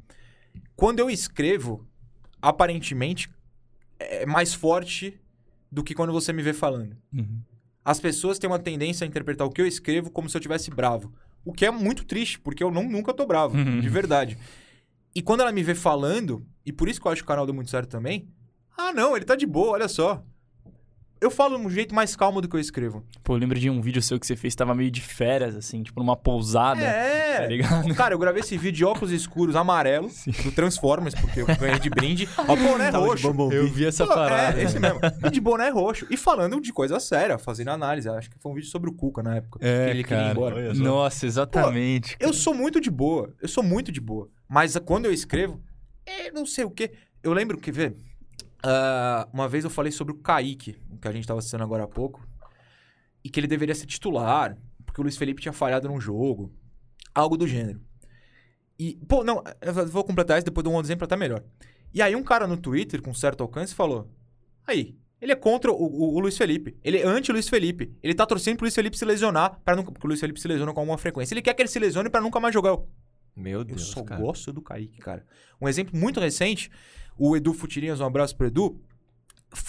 Quando eu escrevo, aparentemente, é mais forte do que quando você me vê falando.
Uhum.
As pessoas têm uma tendência a interpretar o que eu escrevo como se eu tivesse bravo. O que é muito triste, porque eu não, nunca tô bravo,
Uhum.
de verdade. E quando ela me vê falando, e por isso que eu acho que o canal deu muito certo também, ah, não, ele tá de boa, olha só. Eu falo de um jeito mais calmo do que eu escrevo.
Pô, eu lembro de um vídeo seu que você fez, tava meio de férias, assim, tipo numa pousada.
É,
Tá ligado?
Cara, eu gravei esse vídeo de óculos escuros amarelo, do Transformers, porque eu ganhei de brinde. Ó, boné
Tava
roxo.
Eu vi essa
Pô,
parada.
É, esse mesmo. E de boné roxo. E falando de coisa séria, fazendo análise. Acho que foi um vídeo sobre o Cuca na época.
É,
que ele queria ir
cara.
embora.
Nossa, exatamente.
Eu sou muito de boa. Eu sou muito de boa. Mas quando eu escrevo, é não sei o quê. Eu lembro que, vê, ah, uma vez eu falei sobre o Kaique, que a gente tava assistindo agora há pouco, e que ele deveria ser titular, porque o Luiz Felipe tinha falhado num jogo. Algo do gênero. E, pô, não, eu vou completar isso, depois dou um exemplo até melhor. E aí um cara no Twitter, com certo alcance, falou: Aí, ele é contra o, o- o Luiz Felipe. Ele é anti-Luiz Felipe. Ele tá torcendo pro Luiz Felipe se lesionar, para nunca, porque o Luiz Felipe se lesiona com alguma frequência. Ele quer que ele se lesione pra nunca mais jogar. Eu,
Meu
eu
Deus,
só
cara.
gosto do Kaique, cara. Um exemplo muito recente, o Edu Futirinhas, um abraço pro Edu,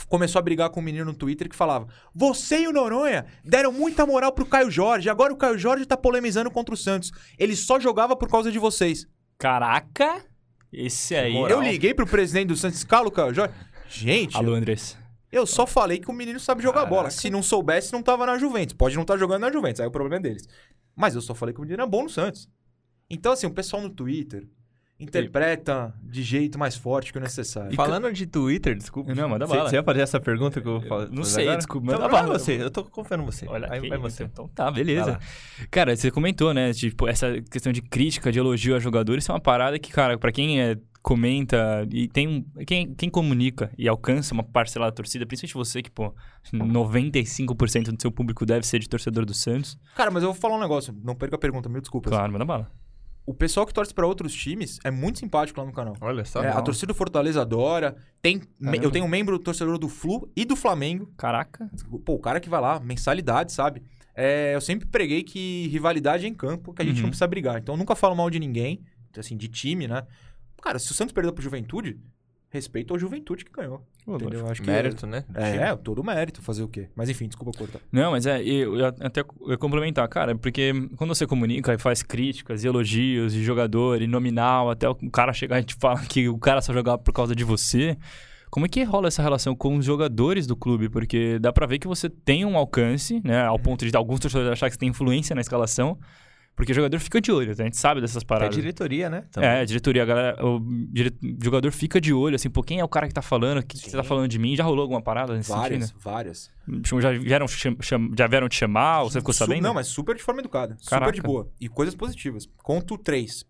começou a brigar com um menino no Twitter que falava: Você e o Noronha deram muita moral pro Caio Jorge, agora o Caio Jorge tá polemizando contra o Santos. Ele só jogava por causa de vocês.
Caraca! Esse aí.
moral.
Eu liguei pro presidente do Santos, cala o Caio Jorge. Gente,
Alô, Andrés.
eu só falei que o menino sabe jogar
Caraca.
bola. Se não soubesse, não tava na Juventus. Pode não estar jogando na Juventus, aí o problema é deles. Mas eu só falei que o menino é bom no Santos. Então, assim, o pessoal no Twitter interpreta de jeito mais forte que o necessário.
Falando de Twitter, desculpa.
Não, manda
Você-
bala.
Você ia fazer essa pergunta que eu vou fazer?
não sei, desculpa,
Então,
manda bala.
você, eu tô confiando em você.
Olha,
Aí vai você.
Então tá, beleza. Cara, você comentou, né? Tipo, essa questão de crítica, de elogio a jogadores, isso é uma parada que, cara, pra quem é, comenta e tem um. Quem, quem comunica e alcança uma parcela da torcida, principalmente você, que, pô, 95% do seu público deve ser de torcedor do Santos.
Cara, mas eu vou falar um negócio. Não perca a pergunta, mil desculpas.
Claro, manda bala.
O pessoal que torce pra outros times é muito simpático lá no canal.
Olha só.
É, a torcida do Fortaleza adora. Tem, me- eu tenho um membro torcedor do Flu e do Flamengo.
Caraca.
Pô, o cara que vai lá, mensalidade, sabe? É, eu sempre preguei que rivalidade é em campo, que a gente
Uhum.
não precisa brigar. Então eu nunca falo mal de ninguém, assim, de time, né? Cara, se o Santos perdeu pro Juventude, respeito ao Juventude que ganhou. Entendeu? Eu Acho que
Mérito, né?
É, todo o mérito, fazer o quê? Mas enfim, desculpa cortar.
Não, mas é, eu, eu até eu ia complementar, cara, porque quando você comunica e faz críticas e elogios de jogador e nominal, até o cara chegar e te falar que o cara só jogava por causa de você, como é que rola essa relação com os jogadores do clube? Porque dá pra ver que você tem um alcance, né, ao ponto de alguns torcedores achar que você tem influência na escalação, porque o jogador fica de olho, a gente sabe dessas
É
paradas.
diretoria, né? Também.
É, a diretoria, a galera, o dire- jogador fica de olho, assim, pô, quem é o cara que tá falando? O que, que você tá falando de mim? Já rolou alguma parada nesse
Várias,
sentido?
várias.
Tipo, Já vieram, já vieram te chamar? Ou você ficou sabendo?
Não, mas super de forma educada.
Caraca.
Super de boa. E coisas positivas. Conto três.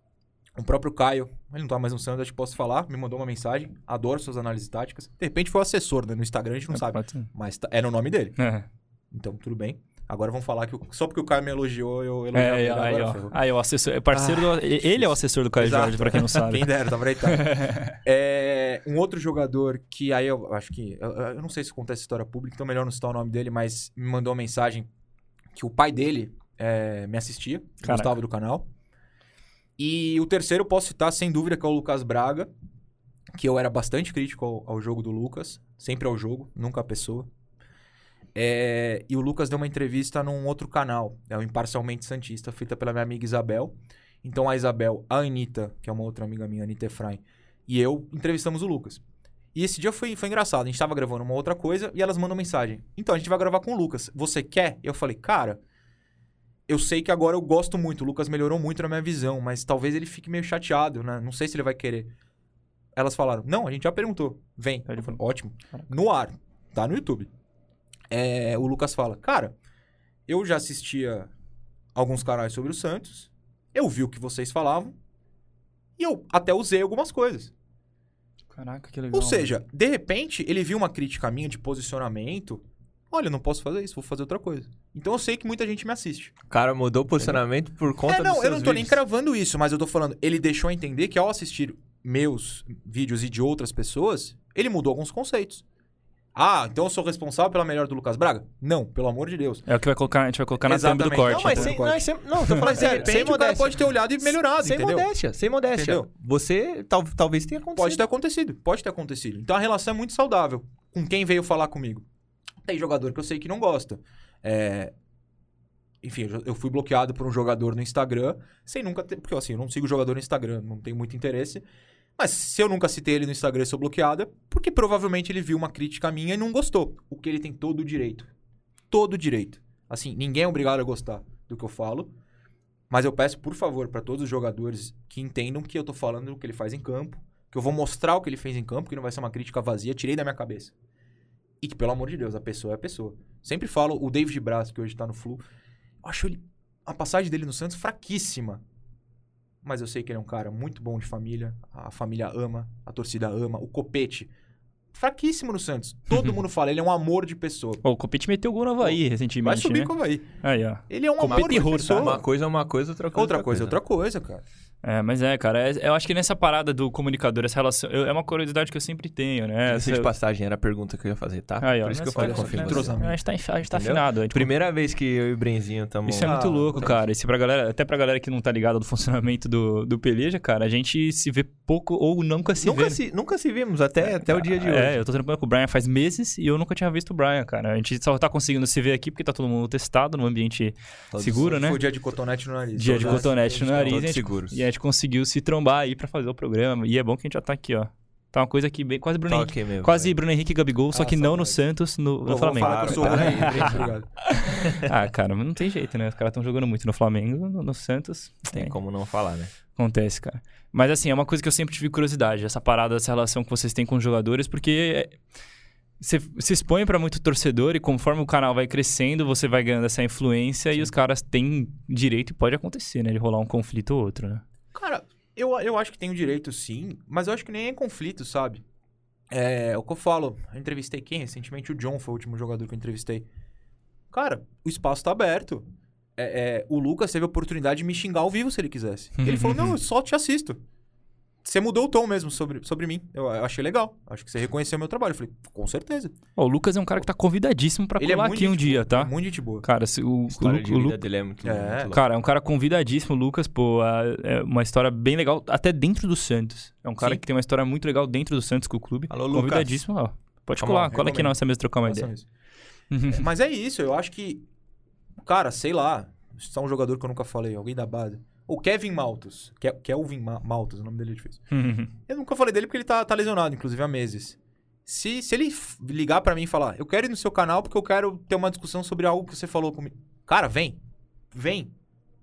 O próprio Caio, ele não tá mais no Santos, acho que posso falar, me mandou uma mensagem. Adoro suas análises táticas. De repente foi o assessor, né? No Instagram a gente não sabe.
Pode ser.
Mas tá- é no nome dele.
É.
Então, tudo bem. Agora vamos falar que só porque o Caio me elogiou, eu elogiei
É,
ele.
aí, ó. Aí, o assessor. É parceiro
Ah,
do, ele é o assessor do Caio
Exato.
Jorge, pra quem não sabe.
Quem dera, tava deitado. é, um outro jogador que aí eu acho que. Eu, eu não sei se conta essa história pública, então melhor não citar o nome dele, mas me mandou uma mensagem que o pai dele é, me assistia,
Caraca.
gostava do canal. E o terceiro eu posso citar, sem dúvida, que é o Lucas Braga, que eu era bastante crítico ao, ao jogo do Lucas, sempre ao jogo, nunca à pessoa. É, e o Lucas deu uma entrevista num outro canal, é o Imparcialmente Santista, feita pela minha amiga Isabel. Então a Isabel, a Anitta, que é uma outra amiga minha, Anitta Efraim, e eu entrevistamos o Lucas. E esse dia foi, foi engraçado. A gente tava gravando uma outra coisa e elas mandam mensagem. Então, a gente vai gravar com o Lucas. Você quer? Eu falei, cara, eu sei que agora eu gosto muito. O Lucas melhorou muito na minha visão, mas talvez ele fique meio chateado, né? Não sei se ele vai querer. Elas falaram, não, a gente já perguntou. Vem. Falei,
boa.
Ótimo. No ar. Tá no YouTube. É, o Lucas fala, cara, eu já assistia alguns canais sobre o Santos. Eu vi o que vocês falavam. E eu até usei algumas coisas.
Caraca, que legal.
Ou seja, de repente, ele viu uma crítica minha de posicionamento. Olha, eu não posso fazer isso, vou fazer outra coisa. Então eu sei que muita gente me assiste.
O cara mudou o posicionamento por conta
é, não,
dos
eu não tô nem
vídeos.
cravando isso, mas eu tô falando, ele deixou entender que ao assistir meus vídeos e de outras pessoas, ele mudou alguns conceitos. Ah, então eu sou responsável pela melhor do Lucas Braga? Não, pelo amor de Deus.
É o que vai colocar, a gente vai colocar na thumb do
Exatamente.
corte.
Não, mas
Então,
sem,
corte.
não, sem, não, tô falando sério, sem
repente o cara
modéstia.
pode ter olhado e melhorado,
sem
entendeu?
modéstia, sem modéstia.
Entendeu?
Você tal, talvez tenha acontecido.
Pode ter acontecido, pode ter acontecido. Então a relação é muito saudável com quem veio falar comigo. Tem jogador que eu sei que não gosta. É, Enfim, eu fui bloqueado por um jogador no Instagram, sem nunca ter. Porque assim, eu não sigo jogador no Instagram, não tenho muito interesse. Mas se eu nunca citei ele no Instagram e sou bloqueado, é porque provavelmente ele viu uma crítica minha e não gostou. O que ele tem todo o direito. Todo o direito. Assim, ninguém é obrigado a gostar do que eu falo. Mas eu peço, por favor, para todos os jogadores que entendam que eu tô falando do que ele faz em campo, que eu vou mostrar o que ele fez em campo, que não vai ser uma crítica vazia, tirei da minha cabeça. E que, pelo amor de Deus, a pessoa é a pessoa. Sempre falo, o David Braz, que hoje tá no Flu, eu acho ele, a passagem dele no Santos fraquíssima. Mas eu sei que ele é um cara muito bom de família, a família ama, a torcida ama, o Copete, fraquíssimo no Santos. Todo mundo fala, ele é um amor de pessoa.
Ô, o Copete meteu gol no Havaí
Vai
recentemente,
subir
né?
com o Havaí.
Aí, ó.
Ele é um
Copete
amor de
Horta,
pessoa.
Uma coisa é uma coisa, outra coisa
Outra coisa é outra coisa, cara.
É, mas é, cara, é- eu acho que nessa parada do comunicador, essa relação, eu- é uma curiosidade que eu sempre tenho, né?
Essa de passagem era a pergunta que eu ia fazer, tá?
Aí, ó,
Por isso que eu falei confio em você.
A gente tá, a gente tá afinado. a gente-
Primeira vez que eu e o Brenzinho estamos...
Isso é muito
Ah,
louco,
tá.
cara. Isso pra galera, até pra galera que não tá ligada do funcionamento do, do Peleja, cara, a gente se vê pouco ou nunca se
Nunca
vê.
se, nunca se vimos, até, até o dia de hoje.
É, eu tô trampando com o Brian faz meses e eu nunca tinha visto o Brian, cara. A gente só tá conseguindo se ver aqui porque tá todo mundo testado num ambiente
Todos-
seguro, né?
Foi o dia de cotonete no nariz.
Dia de cotonete no nariz.
todos seguros.
E a gente conseguiu se trombar aí pra fazer o programa. E é bom que a gente já tá aqui, ó. Tá uma coisa aqui bem. Quase Bruno Henrique.
Toque mesmo.
Quase
velho.
Bruno Henrique e Gabigol, só
Ah,
que não no. Santos, no, no Flamengo.
falar que
Para, para.
Ah, cara, mas não tem jeito, né? Os caras estão jogando muito no Flamengo, no, no Santos.
Tem
é,
como não falar, né?
Acontece, cara. Mas assim, é uma coisa que eu sempre tive curiosidade, essa parada, essa relação que vocês têm com os jogadores, porque é, você se expõe pra muito torcedor e conforme o canal vai crescendo, você vai ganhando essa influência e os caras têm direito e pode acontecer, né? De rolar um conflito ou outro, né?
Cara, eu, eu acho que tem o direito sim, mas eu acho que nem é conflito, sabe? É, o que eu falo, eu entrevistei quem recentemente? O John foi o último jogador que eu entrevistei. Cara, o espaço tá aberto. É, é, o Lucas teve a oportunidade de me xingar ao vivo se ele quisesse. Ele falou, não, eu só te assisto. Você mudou o tom mesmo sobre, sobre mim. Eu, eu achei legal. Acho que você reconheceu o meu trabalho. Eu falei, com certeza.
Ó, o Lucas é um cara que tá convidadíssimo pra
Ele é
colar
muito
aqui um dia,
boa,
tá?
é Muito gente boa.
Cara, se o, o,
de
o
vida
Lu-
dele é muito,
É.
muito.
Cara, é um cara convidadíssimo, o Lucas, pô. a- É uma história bem legal, até dentro do Santos. É um cara
Sim.
que tem uma história muito legal dentro do Santos com o clube.
Alô, Lucas.
Convidadíssimo, ó. Pode
Come
colar,
on,
cola aqui
recomendo.
na nossa mesa trocar uma ideia.
É, Mas é isso, eu acho que. Cara, sei lá. Só um jogador que eu nunca falei, alguém da base. O Kevin Maltos. Ke- Kelvin Ma- Maltos, o nome dele é difícil. Eu nunca falei dele porque ele tá, tá lesionado, inclusive, há meses. Se, se ele ligar pra mim e falar, eu quero ir no seu canal porque eu quero ter uma discussão sobre algo que você falou comigo. Cara, vem. Vem.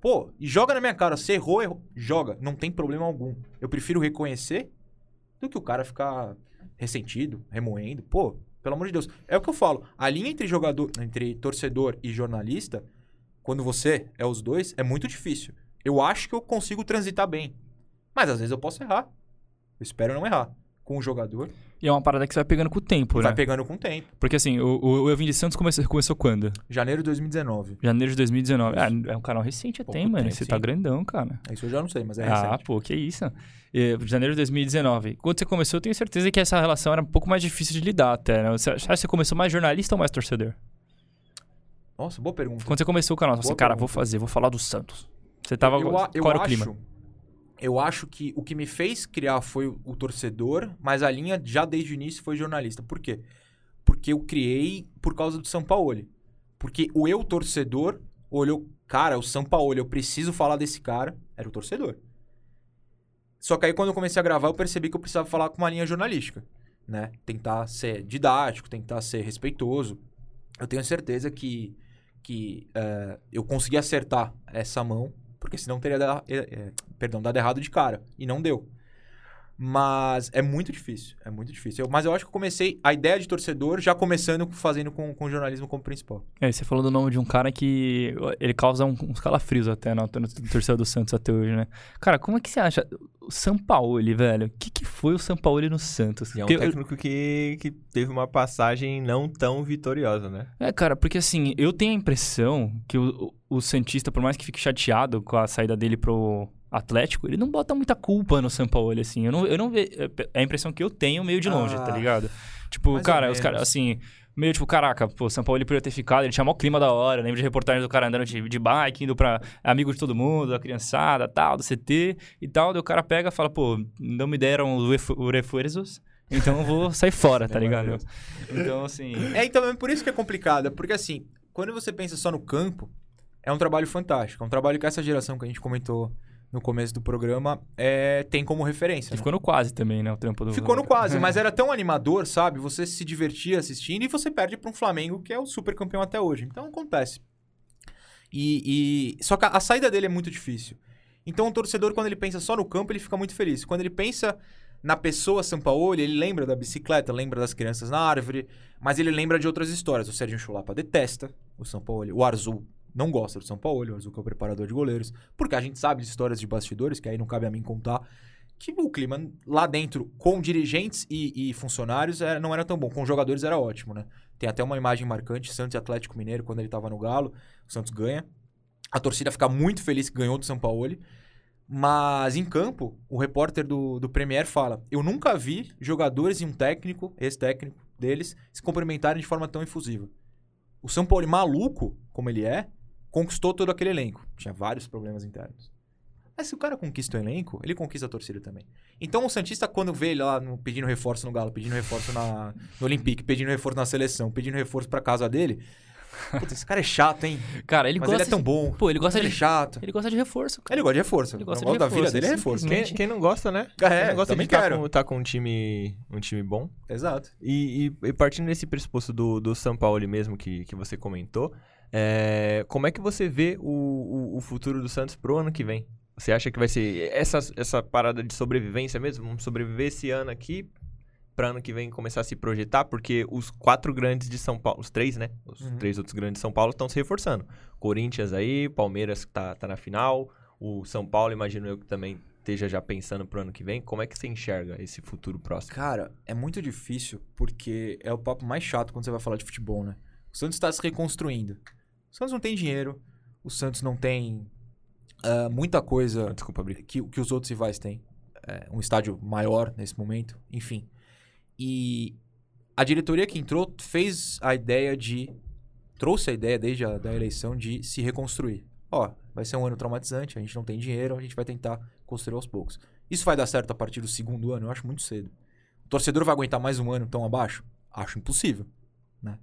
Pô, e joga na minha cara. Você errou, errou. Joga. Não tem problema algum. Eu prefiro reconhecer do que o cara ficar ressentido, remoendo. Pô, pelo amor de Deus. É o que eu falo. A linha entre jogador, entre torcedor e jornalista, quando você é os dois, é muito difícil. Eu acho que eu consigo transitar bem. Mas às vezes eu posso errar. Eu espero não errar. Com o jogador,
E é uma parada que você vai pegando com o tempo,
vai
né?
pegando com o tempo.
Porque assim, o, o, de Santos começou, começou quando?
Janeiro de 2019.
Janeiro de 2019. Ah, é um canal recente até,
Pouco
mano.
tempo,
Você tá
sim.
grandão, cara.
Isso eu já não sei, mas é
ah,
recente.
pô, que isso. É, janeiro de 2019. Quando você começou, eu tenho certeza que essa relação era um pouco mais difícil de lidar até, né? Você você começou mais jornalista ou mais torcedor?
Nossa, boa pergunta.
Quando você começou o canal, você falou assim, cara,
pergunta.
vou fazer, vou falar do Santos. Você tava...
eu, eu
qual era o
acho,
clima?
Eu acho que o que me fez criar foi o, torcedor, mas a linha já desde o início foi jornalista. Por quê? Porque eu criei por causa do São Paulo. Porque o eu torcedor olhou, cara, o São Paulo, eu preciso falar desse cara, era o torcedor. Só que aí quando eu comecei a gravar, eu percebi que eu precisava falar com uma linha jornalística, né? Tentar ser didático, tentar ser respeitoso. Eu tenho certeza que, que eh, eu consegui acertar essa mão, porque senão teria dado, eh, eh, perdão, dado errado de cara. E não deu. Mas é muito difícil, é muito difícil. Eu- mas eu acho que eu comecei a ideia de torcedor já começando fazendo com, com jornalismo como principal.
É, você falou do nome de um cara que ele causa um- uns calafrios até no, no torcedor do Santos até hoje, né? Cara, como é que você acha? Sampaoli, velho. O que, que foi o Sampaoli no Santos?
E é um
Porque eu-
técnico que, que teve uma passagem não tão vitoriosa, né?
É, cara, porque assim, eu tenho a impressão que o, o, Santista, por mais que fique chateado com a saída dele pro Atlético, ele não bota muita culpa no Sampaoli, assim. Eu não, eu não vejo. É a impressão que eu tenho meio de longe,
Ah,
tá ligado? Tipo, cara, os caras, assim. Meio tipo, caraca, pô, o São Paulo ele poderia ter ficado, ele tinha mó clima da hora. Lembro de reportagens do cara andando de, de bike, indo pra amigo de todo mundo, da criançada, tal, do CT e tal. Daí o cara pega e fala, pô, não me deram os refu- os refuerzos, então eu vou sair fora, tá
É
ligado? Então, assim.
É, então é por isso que é complicado. é Porque assim, quando você pensa só no campo, é um trabalho fantástico. É um trabalho que essa geração que a gente comentou no começo do programa é, tem como referência.
E
né?
ficou no quase também, né? O trampo do.
Ficou no quase, mas era tão animador, sabe? Você se divertia assistindo e você perde pra um Flamengo que é o super campeão até hoje. Então acontece. E, e- Só que a, saída dele é muito difícil. Então o torcedor, quando ele pensa só no campo, ele fica muito feliz. Quando ele pensa na pessoa Sampaoli, ele lembra da bicicleta, lembra das crianças na árvore, mas ele lembra de outras histórias. O Serginho Chulapa detesta o Sampaoli. O Arzul não gosta do Sampaoli, o Arzul que é o preparador de goleiros. Porque a gente sabe de histórias de bastidores, que aí não cabe a mim contar, que o clima lá dentro, com dirigentes e, e funcionários, era- não era tão bom. Com jogadores era ótimo, né? Tem até uma imagem marcante, Santos e Atlético Mineiro, quando ele tava no Galo, o Santos ganha. A torcida fica muito feliz que ganhou do São Paulo. Mas em campo, o repórter do, do Premier fala: Eu nunca vi jogadores e um técnico, esse técnico deles, se cumprimentarem de forma tão efusiva. O São Paulo, maluco como ele é, conquistou todo aquele elenco. Tinha vários problemas internos. Mas se o cara conquista o elenco, ele conquista a torcida também. Então o Santista, quando vê ele lá no- pedindo reforço no Galo, pedindo reforço na, no Olympique, pedindo reforço na seleção, pedindo reforço pra casa dele. Puta, esse cara é chato, hein?
Cara, ele
Mas
gosta.
ele é tão bom.
Pô, ele gosta
Ele é
de.
chato.
Ele gosta de reforço, cara.
Ele gosta de reforço.
Ele
o
gosta de
negócio da vida
reforço,
dele é
é
reforço.
Quem, quem não gosta, né?
É,
quem não gosta
também
de estar
quero.
com, tá com um time, um time bom.
Exato.
E, e- e partindo desse pressuposto do, do São Paulo mesmo que, que você comentou, é, como é que você vê o, o, o futuro do Santos pro ano que vem? Você acha que vai ser essa, essa parada de sobrevivência mesmo? Vamos sobreviver esse ano aqui para ano que vem começar a se projetar? Porque os quatro grandes de São Paulo, os três, né? Os
Uhum.
três outros grandes de São Paulo estão se reforçando. Corinthians aí, Palmeiras que tá, tá na final, o São Paulo, imagino eu que também esteja já pensando pro ano que vem. Como é que você enxerga esse futuro próximo?
Cara, é muito difícil porque é o papo mais chato quando você vai falar de futebol, né? O Santos está se reconstruindo. O Santos não tem dinheiro. O Santos não tem ah, muita coisa
Desculpa,
que, que os outros rivais têm. é, um estádio maior nesse momento, enfim. E a diretoria que entrou fez a ideia de. trouxe a ideia desde a da eleição de se reconstruir. Ó, vai ser um ano traumatizante, a gente não tem dinheiro, a gente vai tentar construir aos poucos. Isso vai dar certo a partir do segundo ano? Eu acho muito cedo. O torcedor vai aguentar mais um ano tão abaixo? Acho impossível. Né?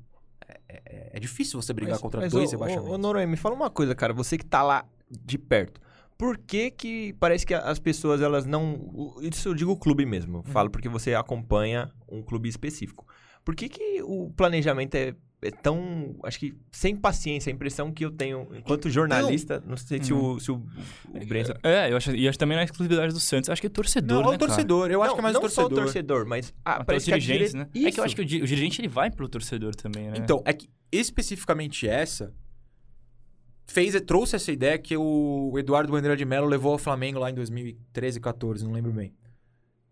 É, é- é difícil você brigar
Mas-
contra
mas,
dois
ô,
rebaixamentos.
Ô, ô, Noronha, me fala uma coisa, cara. Você que tá lá de perto. Por que que parece que as pessoas, elas não... Isso eu digo o clube mesmo. Eu
Uhum.
Falo porque você acompanha um clube específico. Por que que o planejamento é, é tão... Acho que sem paciência. A impressão que eu tenho enquanto jornalista... Não sei se o, se o, o Brenzo...
É, eu acho, e acho também na exclusividade do Santos. Acho que é torcedor,
Não,
né,
o torcedor. Eu acho
não,
que é mais
não
o torcedor.
só o torcedor, mas... Ah,
Até os
parece que a
dirigentes,
dire-
né? É que eu
Isso.
acho que o, di- o dirigente ele vai pro torcedor também, né?
Então, é que especificamente essa fez, trouxe essa ideia que o Eduardo Bandeira de Mello levou ao Flamengo lá em 2013, 14, não lembro bem.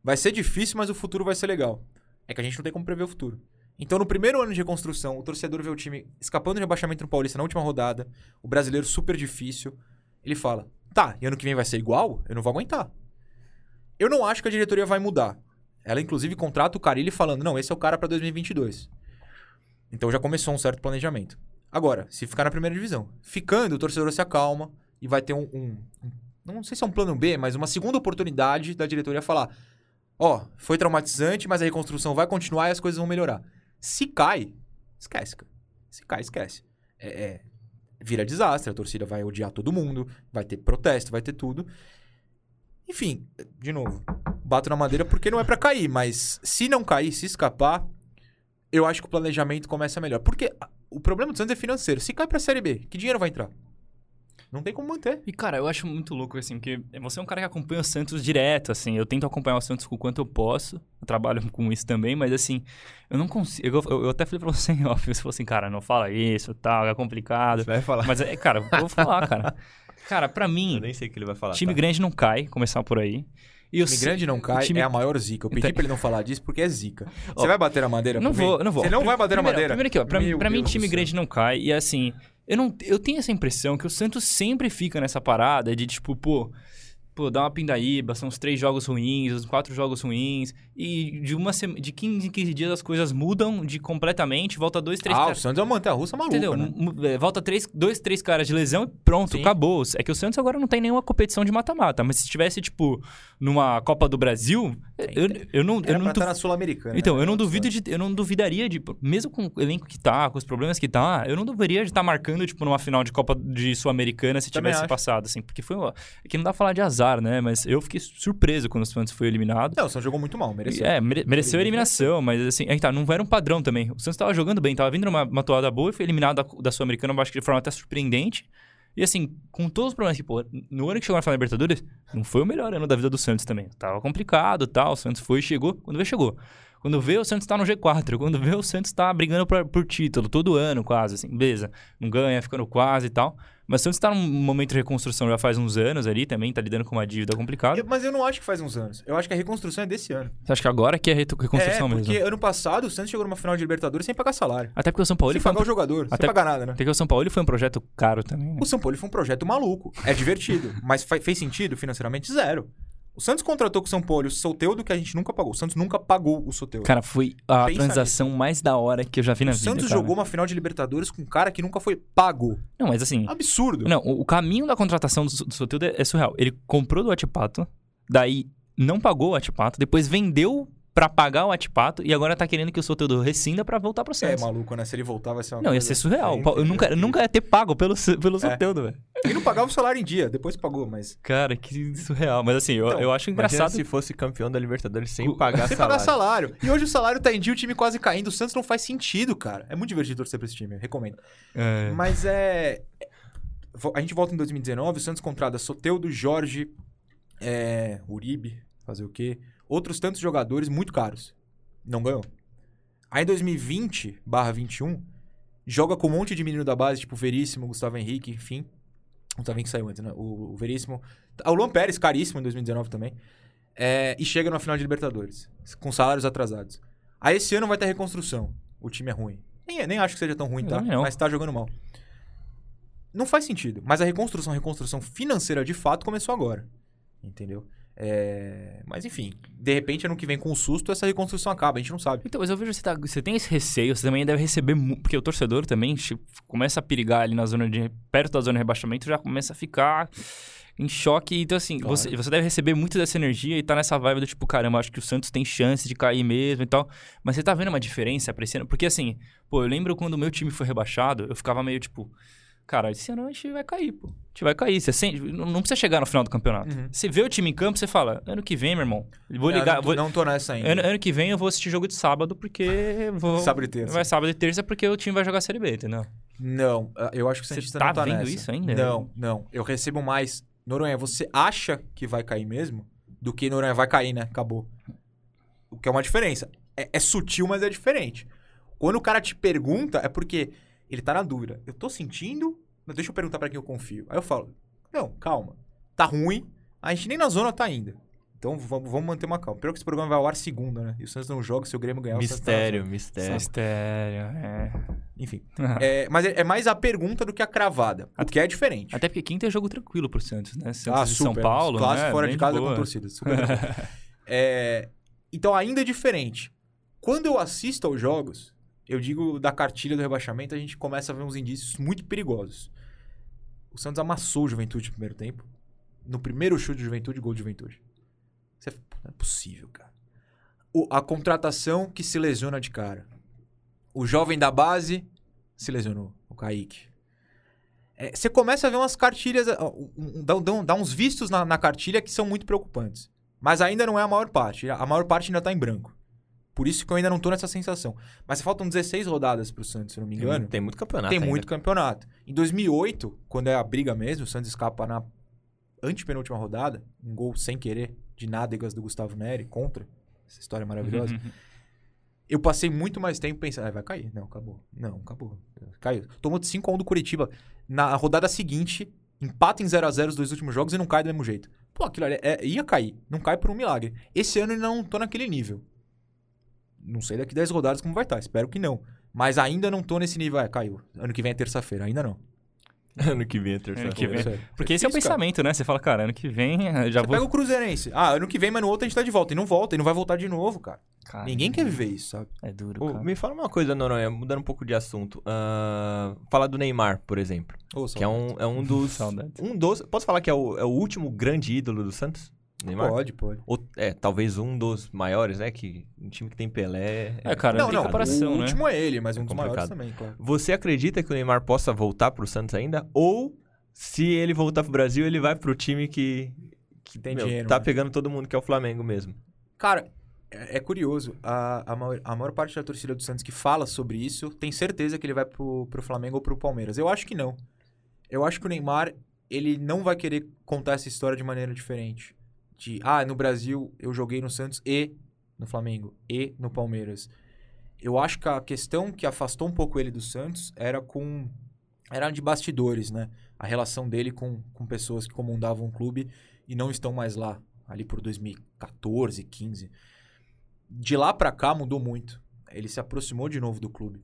Vai ser difícil, mas o futuro vai ser legal. É que a gente não tem como prever o futuro. Então, no primeiro ano de reconstrução, o torcedor vê o time escapando de rebaixamento no Paulista na última rodada, o brasileiro super difícil. Ele fala: tá, e ano que vem vai ser igual? Eu não vou aguentar. Eu não acho que a diretoria vai mudar. Ela, inclusive, contrata o Carilli falando: não, esse é o cara pra 2022. Então já começou um certo planejamento. Agora, se ficar na primeira divisão, ficando, o torcedor se acalma e vai ter um, um- um- não sei se é um plano B, mas uma segunda oportunidade da diretoria falar: ó, foi traumatizante, mas a reconstrução vai continuar e as coisas vão melhorar. Se cai, esquece, cara. Se cai, esquece. É, é, vira desastre, a torcida vai odiar todo mundo, vai ter protesto, vai ter tudo. Enfim, de novo, bato na madeira porque não é pra cair, mas se não cair, se escapar, eu acho que o planejamento começa melhor. Porque o problema do Santos é financeiro. Se cai pra Série B, que dinheiro vai entrar? Não tem como manter.
E, cara, eu acho muito louco, assim, porque você é um cara que acompanha o Santos direto, assim. Eu tento acompanhar o Santos o quanto eu posso. Eu trabalho com isso também, mas, assim, eu não consigo. Eu, eu- eu até falei pra você em off, você falou assim, cara, não fala isso tal, é complicado.
Você vai falar.
Mas, é, cara, eu vou falar, cara. Cara, pra
Eu
mim,
nem sei o que ele vai falar.
time
tá?
grande não cai, começar por aí. E o
time grande não cai,
time-
é a maior zica. Eu pedi
Então-
pra ele não falar disso porque é zica. Você vai bater na madeira
Não
por mim?
vou, não vou.
Você não vai bater na
Primeiro-
madeira?
Primeiro aqui, ó. Pra, pra mim, time grande não cai. E assim, eu, não, eu tenho essa impressão que o Santos sempre fica nessa parada de tipo, pô. Pô, dá uma pindaíba, são os três jogos ruins, os quatro jogos ruins. E de uma sema- de 15 em 15 dias as coisas mudam de completamente, volta dois, três
Ah, o. Santos é uma montanha-russa maluca,
Entendeu?
né?
É, Volta três, dois, três caras de lesão e pronto,
Sim.
acabou. É que o Santos agora não tem nenhuma competição de mata-mata. Mas se tivesse, tipo, numa Copa do Brasil, eu, eu não,
Era
eu não
pra
du-
estar na Sul-Americana.
então,
né?
eu não duvido de. Eu não duvidaria de. Mesmo com o elenco que tá, com os problemas que tá, eu não duvidaria de estar marcando, tipo, numa final de Copa de Sul-Americana se
Também
tivesse
acho.
passado, assim. Porque foi. uma- É que não dá pra falar de azar, né? Mas eu fiquei surpreso quando o Santos foi eliminado.
Não, o Santos jogou muito mal, mereceu.
É, mere- mereceu a eliminação, mas assim, aí tá, não era um padrão também. O Santos tava jogando bem, tava vindo numa uma toada boa e foi eliminado da, da Sul-Americana, eu acho que de forma até surpreendente. E assim, com todos os problemas que, pô, no ano que chegou na final da Libertadores, não foi o melhor ano da vida do Santos também. Tava complicado tal, o Santos foi e chegou, quando veio, chegou. Quando vê, o Santos tá no G4. Quando vê, o Santos tá brigando pra- por título, todo ano quase, assim, beleza. Não ganha, ficando quase e tal. Mas o Santos tá num momento de reconstrução já faz uns anos ali também, tá lidando com uma dívida complicada.
Eu- mas eu não acho que faz uns anos. Eu acho que a reconstrução é desse ano.
Você acha que agora que é reconstrução
é,
mesmo?
porque ano passado o Santos chegou numa final de Libertadores sem pagar salário.
Até porque o São Paulo
sem
foi um
pagar o jogador,
até-
sem pagar nada, né?
Até que o São Paulo foi um projeto caro também, né?
O São Paulo foi um projeto maluco. É divertido. mas fez sentido financeiramente? Zero. O Santos contratou com o São Paulo o Soteudo que a gente nunca pagou. O Santos nunca pagou o Soteudo.
Cara, foi a
Pensa
transação mais da hora que eu já vi na
o
vida.
Santos
cara.
jogou uma final de Libertadores com um cara que nunca foi pago.
Não, mas assim.
Absurdo.
Não, o, o caminho da contratação do, do Soteldo é, é surreal. Ele comprou do Atipato, daí não pagou o Atipato, depois vendeu pra pagar o Atipato e agora tá querendo que o Soteldo rescinda pra voltar pro
É
Santos.
maluco, né? Se ele voltar vai ser uma
não, ia ser surreal. Eu nunca, eu nunca ia ter pago pelo, pelo
É.
Soteldo, velho.
Ele não pagava o salário em dia, depois pagou, mas.
Cara, que surreal. Mas assim, eu,
Então,
eu acho
Imagina
engraçado.
se fosse campeão da Libertadores sem
O-
pagar
Sem
salário.
pagar salário. E hoje o salário tá em dia, o time quase caindo. O Santos não faz sentido, cara. É muito divertido torcer pra esse time, eu recomendo.
É.
Mas é. A gente volta em 2019, o Santos contrata Soteudo, Jorge, é, Uribe, fazer o quê? Outros tantos jogadores muito caros. Não ganhou. Aí em 2020, barra 21, joga com um monte de menino da base, tipo Veríssimo, Gustavo Henrique, enfim. O Gustavo Henrique saiu antes, né? O, o Veríssimo. O Luan Pérez, caríssimo em 2019 também. É, e chega na final de Libertadores, com salários atrasados. Aí esse ano vai ter reconstrução. O time é ruim. Nem, nem acho que seja tão ruim, tá?
Não.
Mas tá jogando mal. Não faz sentido. Mas a reconstrução, a reconstrução financeira de fato começou agora. Entendeu? É, Mas enfim, de repente, ano que vem, com o susto, essa reconstrução acaba, a gente não sabe.
Então, mas eu vejo que você, tá, você tem esse receio, você também deve receber. Porque o torcedor também tipo, começa a perigar ali na zona de. perto da zona de rebaixamento, já começa a ficar em choque. Então, assim,
Claro.
você, você deve receber muito dessa energia e tá nessa vibe do tipo, caramba, acho que o Santos tem chance de cair mesmo e tal. Mas você tá vendo uma diferença apreciando? Porque, assim, pô, eu lembro quando o meu time foi rebaixado, eu ficava meio tipo. Cara, esse ano a gente vai cair, pô. A gente vai cair. Você sente, não precisa chegar no final do campeonato.
Uhum.
Você vê o time em campo, você fala, ano que vem, meu irmão. Vou
Eu
ligar.
não, tô-
vou-
não tô nessa ainda.
Ano, ano que vem eu vou assistir jogo de sábado porque vou.
Sábado e terça.
Vai sábado e terça porque o time vai jogar Série B, entendeu?
Não, ah, eu acho que o
Você
Santista
tá
não tá
vendo
nessa.
isso ainda?
Não, não. Eu recebo mais. Noronha, você acha que vai cair mesmo? Do que Noronha vai cair, né? Acabou. O que é uma diferença. É, é sutil, mas é diferente. Quando o cara te pergunta, é porque ele tá na dúvida. Eu tô sentindo, mas deixa eu perguntar pra quem eu confio. Aí eu falo, não, calma. Tá ruim, a gente nem na zona tá ainda. Então vamos, vamos manter uma calma. Pior que esse programa vai ao ar segunda, né? E o Santos não joga, se o Grêmio ganhar, tá
Mistério,
zona.
mistério.
Mistério, é.
Enfim. É, mas é, é mais a pergunta do que a cravada. O que é diferente.
Até porque quinta é jogo tranquilo pro Santos, né? Santos
Ah,
de São
super.
Paulo.
Clássico
né?
fora
Bem
de casa
boa.
com torcida. Super. É, então ainda é diferente. Quando eu assisto aos jogos, eu digo da cartilha do rebaixamento, a gente começa a ver uns indícios muito perigosos. O Santos amassou o Juventude no primeiro tempo. No primeiro chute de Juventude, gol de Juventude. Não é possível, cara. O- a contratação que se lesiona de cara. O jovem da base se lesionou, o Kaique. É, você começa a ver umas cartilhas, um- dá, dá- uns vistos na, na cartilha que são muito preocupantes. Mas ainda não é a maior parte. A maior parte ainda tá em branco. Por isso que eu ainda não tô nessa sensação. Mas faltam 16 rodadas pro Santos, se não me
Tem,
engano.
tem muito campeonato.
Tem
ainda.
muito campeonato. Em 2008, quando é a briga mesmo, o Santos escapa na antepenúltima rodada, um gol sem querer de nádegas do Gustavo Neri contra. Essa história é maravilhosa. Eu passei muito mais tempo pensando, ah, vai cair. Não, acabou. Não, acabou. Caiu. Tomou de 5x1 do Curitiba. Na rodada seguinte, empata em 0x0 os dois últimos jogos e não cai do mesmo jeito. Pô, aquilo ali é- ia cair. Não cai por um milagre. Esse ano eu não tô naquele nível. Não sei daqui 10 rodadas como vai estar. Espero que não. Mas ainda não tô nesse nível. É, caiu. Ano que vem é terça-feira. Ainda não.
ano que vem é terça
Ano que vem.
Sério.
Porque esse é o
difícil, cara.
pensamento, né? Você fala, cara, ano que vem eu já
Você
vou.
pega o Cruzeirense. Ah, ano que vem, mas no outro a gente tá de volta. E não volta. E não vai voltar de novo, cara.
Cara,
Ninguém quer viver isso, sabe?
É duro,
Ô, me fala uma coisa, Noronha, mudando um pouco de assunto. Ah, falar do Neymar, por exemplo.
Ô,
Que é um, é um dos. Um dos. Posso falar que é o, é o último grande ídolo do Santos? Neymar?
Pode, pode.
Ou, é, talvez um dos maiores, né? Que um time que tem Pelé.
É, cara,
não,
tem
não.
comparação,
o
né?
último é ele, mas
É
um dos
complicado.
maiores também, claro.
Você acredita que o Neymar possa voltar pro Santos ainda? Ou se ele voltar pro Brasil, ele vai pro time que, que
Tem
meu,
dinheiro,
tá
né?
pegando todo mundo, que é o Flamengo mesmo?
Cara, é, é curioso. A, a, maior, a maior parte da torcida do Santos que fala sobre isso tem certeza que ele vai pro, pro Flamengo ou pro Palmeiras. Eu acho que não. Eu acho que o Neymar, ele não vai querer contar essa história de maneira diferente. De, ah, no Brasil eu joguei no Santos e no Flamengo e no Palmeiras. Eu acho que a questão que afastou um pouco ele do Santos era com. Era de bastidores, né? A relação dele com, com pessoas que comandavam o clube e não estão mais lá, ali por 2014, 15. De lá pra cá mudou muito. Ele se aproximou de novo do clube.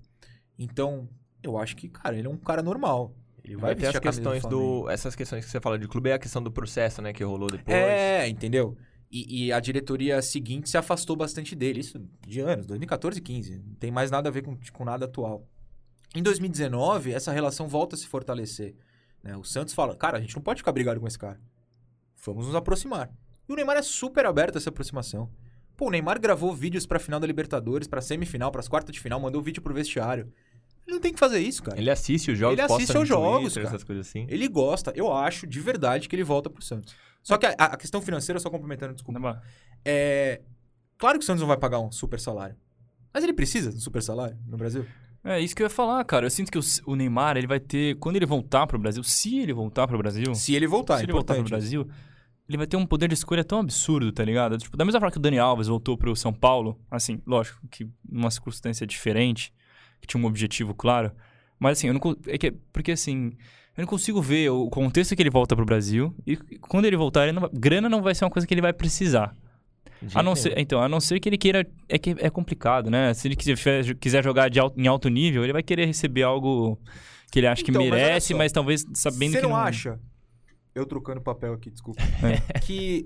Então, eu acho que, cara, ele é um cara normal. Ele vai,
Vai ter as questões
Flamengo.
do. Essas questões que você fala de clube é a questão do processo, né? Que rolou depois.
É, entendeu? E, e a diretoria seguinte se afastou bastante dele. Isso de anos, 2014 e 15. Não tem mais nada a ver com, com nada atual. Em 2019, essa relação volta a se fortalecer. né? O Santos fala, cara, a gente não pode ficar brigado com esse cara. Vamos nos aproximar. E o Neymar é super aberto a essa aproximação. Pô, o Neymar gravou vídeos pra final da Libertadores, pra semifinal, pras quartas de final, mandou vídeo pro vestiário. Ele não tem que fazer isso, cara.
Ele assiste os jogos,
Ele assiste aos jogos,
Twitter,
cara.
essas coisas assim.
Ele gosta. Eu acho, de verdade, que ele volta pro Santos. Só que a, a questão financeira, só complementando, desculpa.
Não,
É. Claro que o Santos não vai pagar um super salário. Mas ele precisa de um super salário no Brasil?
É isso que eu ia falar, cara. Eu sinto que o, o Neymar, ele vai ter. Quando ele voltar pro Brasil, se ele voltar pro Brasil.
Se ele voltar,
se
é
ele voltar pro
importante.
Brasil, ele vai ter um poder de escolha tão absurdo, tá ligado? Tipo, da mesma forma que o Dani Alves voltou pro São Paulo, assim, lógico, que numa circunstância diferente, que tinha um objetivo claro. Mas assim, eu não. É que, porque assim. Eu não consigo ver o contexto que ele volta pro Brasil. E quando ele voltar, ele não vai- grana não vai ser uma coisa que ele vai precisar.
De
A não, ser, então, a não ser que ele queira. É que é complicado, né? Se ele quiser, quiser jogar de alto- em alto nível, ele vai querer receber algo que ele acha
Então,
que
mas
merece,
só.
mas, talvez sabendo
Você
que
não,
não.
acha? Eu trocando papel aqui, desculpa.
É.
que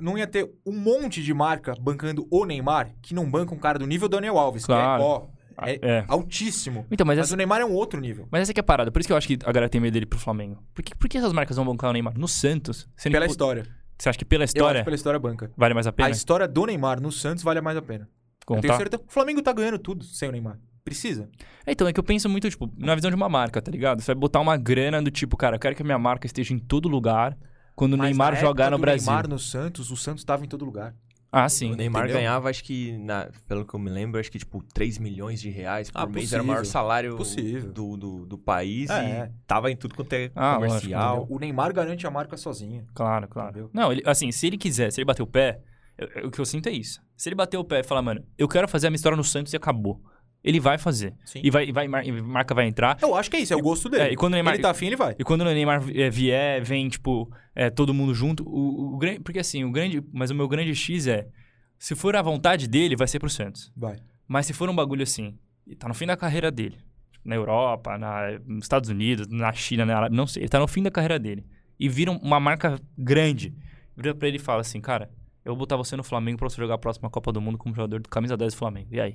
não ia ter um monte de marca bancando o Neymar que não banca um cara do nível do Daniel Alves,
Claro.
que é, ó, é,
É.
altíssimo.
Então, mas
Mas
essa,
o Neymar é um outro nível.
mas essa que é a parada. Por isso que eu acho que a galera tem medo dele pro Flamengo. Por que, por que essas marcas vão bancar o Neymar? No Santos?
Pela
que,
história.
Você acha que pela
Eu
história
acho pela história banca.
vale mais a pena?
A história do Neymar no Santos vale mais a pena. Eu tenho certeza. O Flamengo tá ganhando tudo sem o Neymar. Precisa.
É, então, é que eu penso muito, tipo, na visão de uma marca, tá ligado? Você vai botar uma grana do tipo, cara, eu quero que a minha marca esteja em todo lugar quando o Neymar jogar no Brasil.
Neymar no Santos, o Santos tava em todo lugar.
Ah,
O
sim.
Neymar
entendeu?
ganhava, acho que, na- pelo que eu me lembro, acho que tipo 3 milhões de reais por
Ah,
mês. Era o maior
possível.
salário
Possível.
do, do, do país
É.
e tava em tudo quanto é
Ah,
comercial.
Entendeu? O Neymar garante a marca sozinho.
Claro, claro.
Entendeu?
Não, ele, assim, se ele quiser, se ele bater o pé, eu- eu- o que eu sinto é isso. Se ele bater o pé e falar, mano, eu quero fazer a minha história no Santos e acabou. Ele vai fazer.
Sim.
E vai, e vai, mar- e marca vai entrar.
Eu acho que é isso, é o gosto dele.
É, e quando o Neymar-
Ele tá afim, ele vai.
E quando o Neymar eh, vier, vem, tipo, eh, todo mundo junto. O, o grande, porque assim, o grande. Mas o meu grande X é. Se for a vontade dele, vai ser pro Santos.
Vai.
Mas se for um bagulho assim, e tá no fim da carreira dele. tipo, Na Europa, na, nos Estados Unidos, na China, na Arábia, não sei. Ele tá no fim da carreira dele. E vira uma marca grande. Vira pra ele e fala assim, cara, eu vou botar você no Flamengo pra você jogar a próxima Copa do Mundo como jogador do camisa 10 do Flamengo. E aí?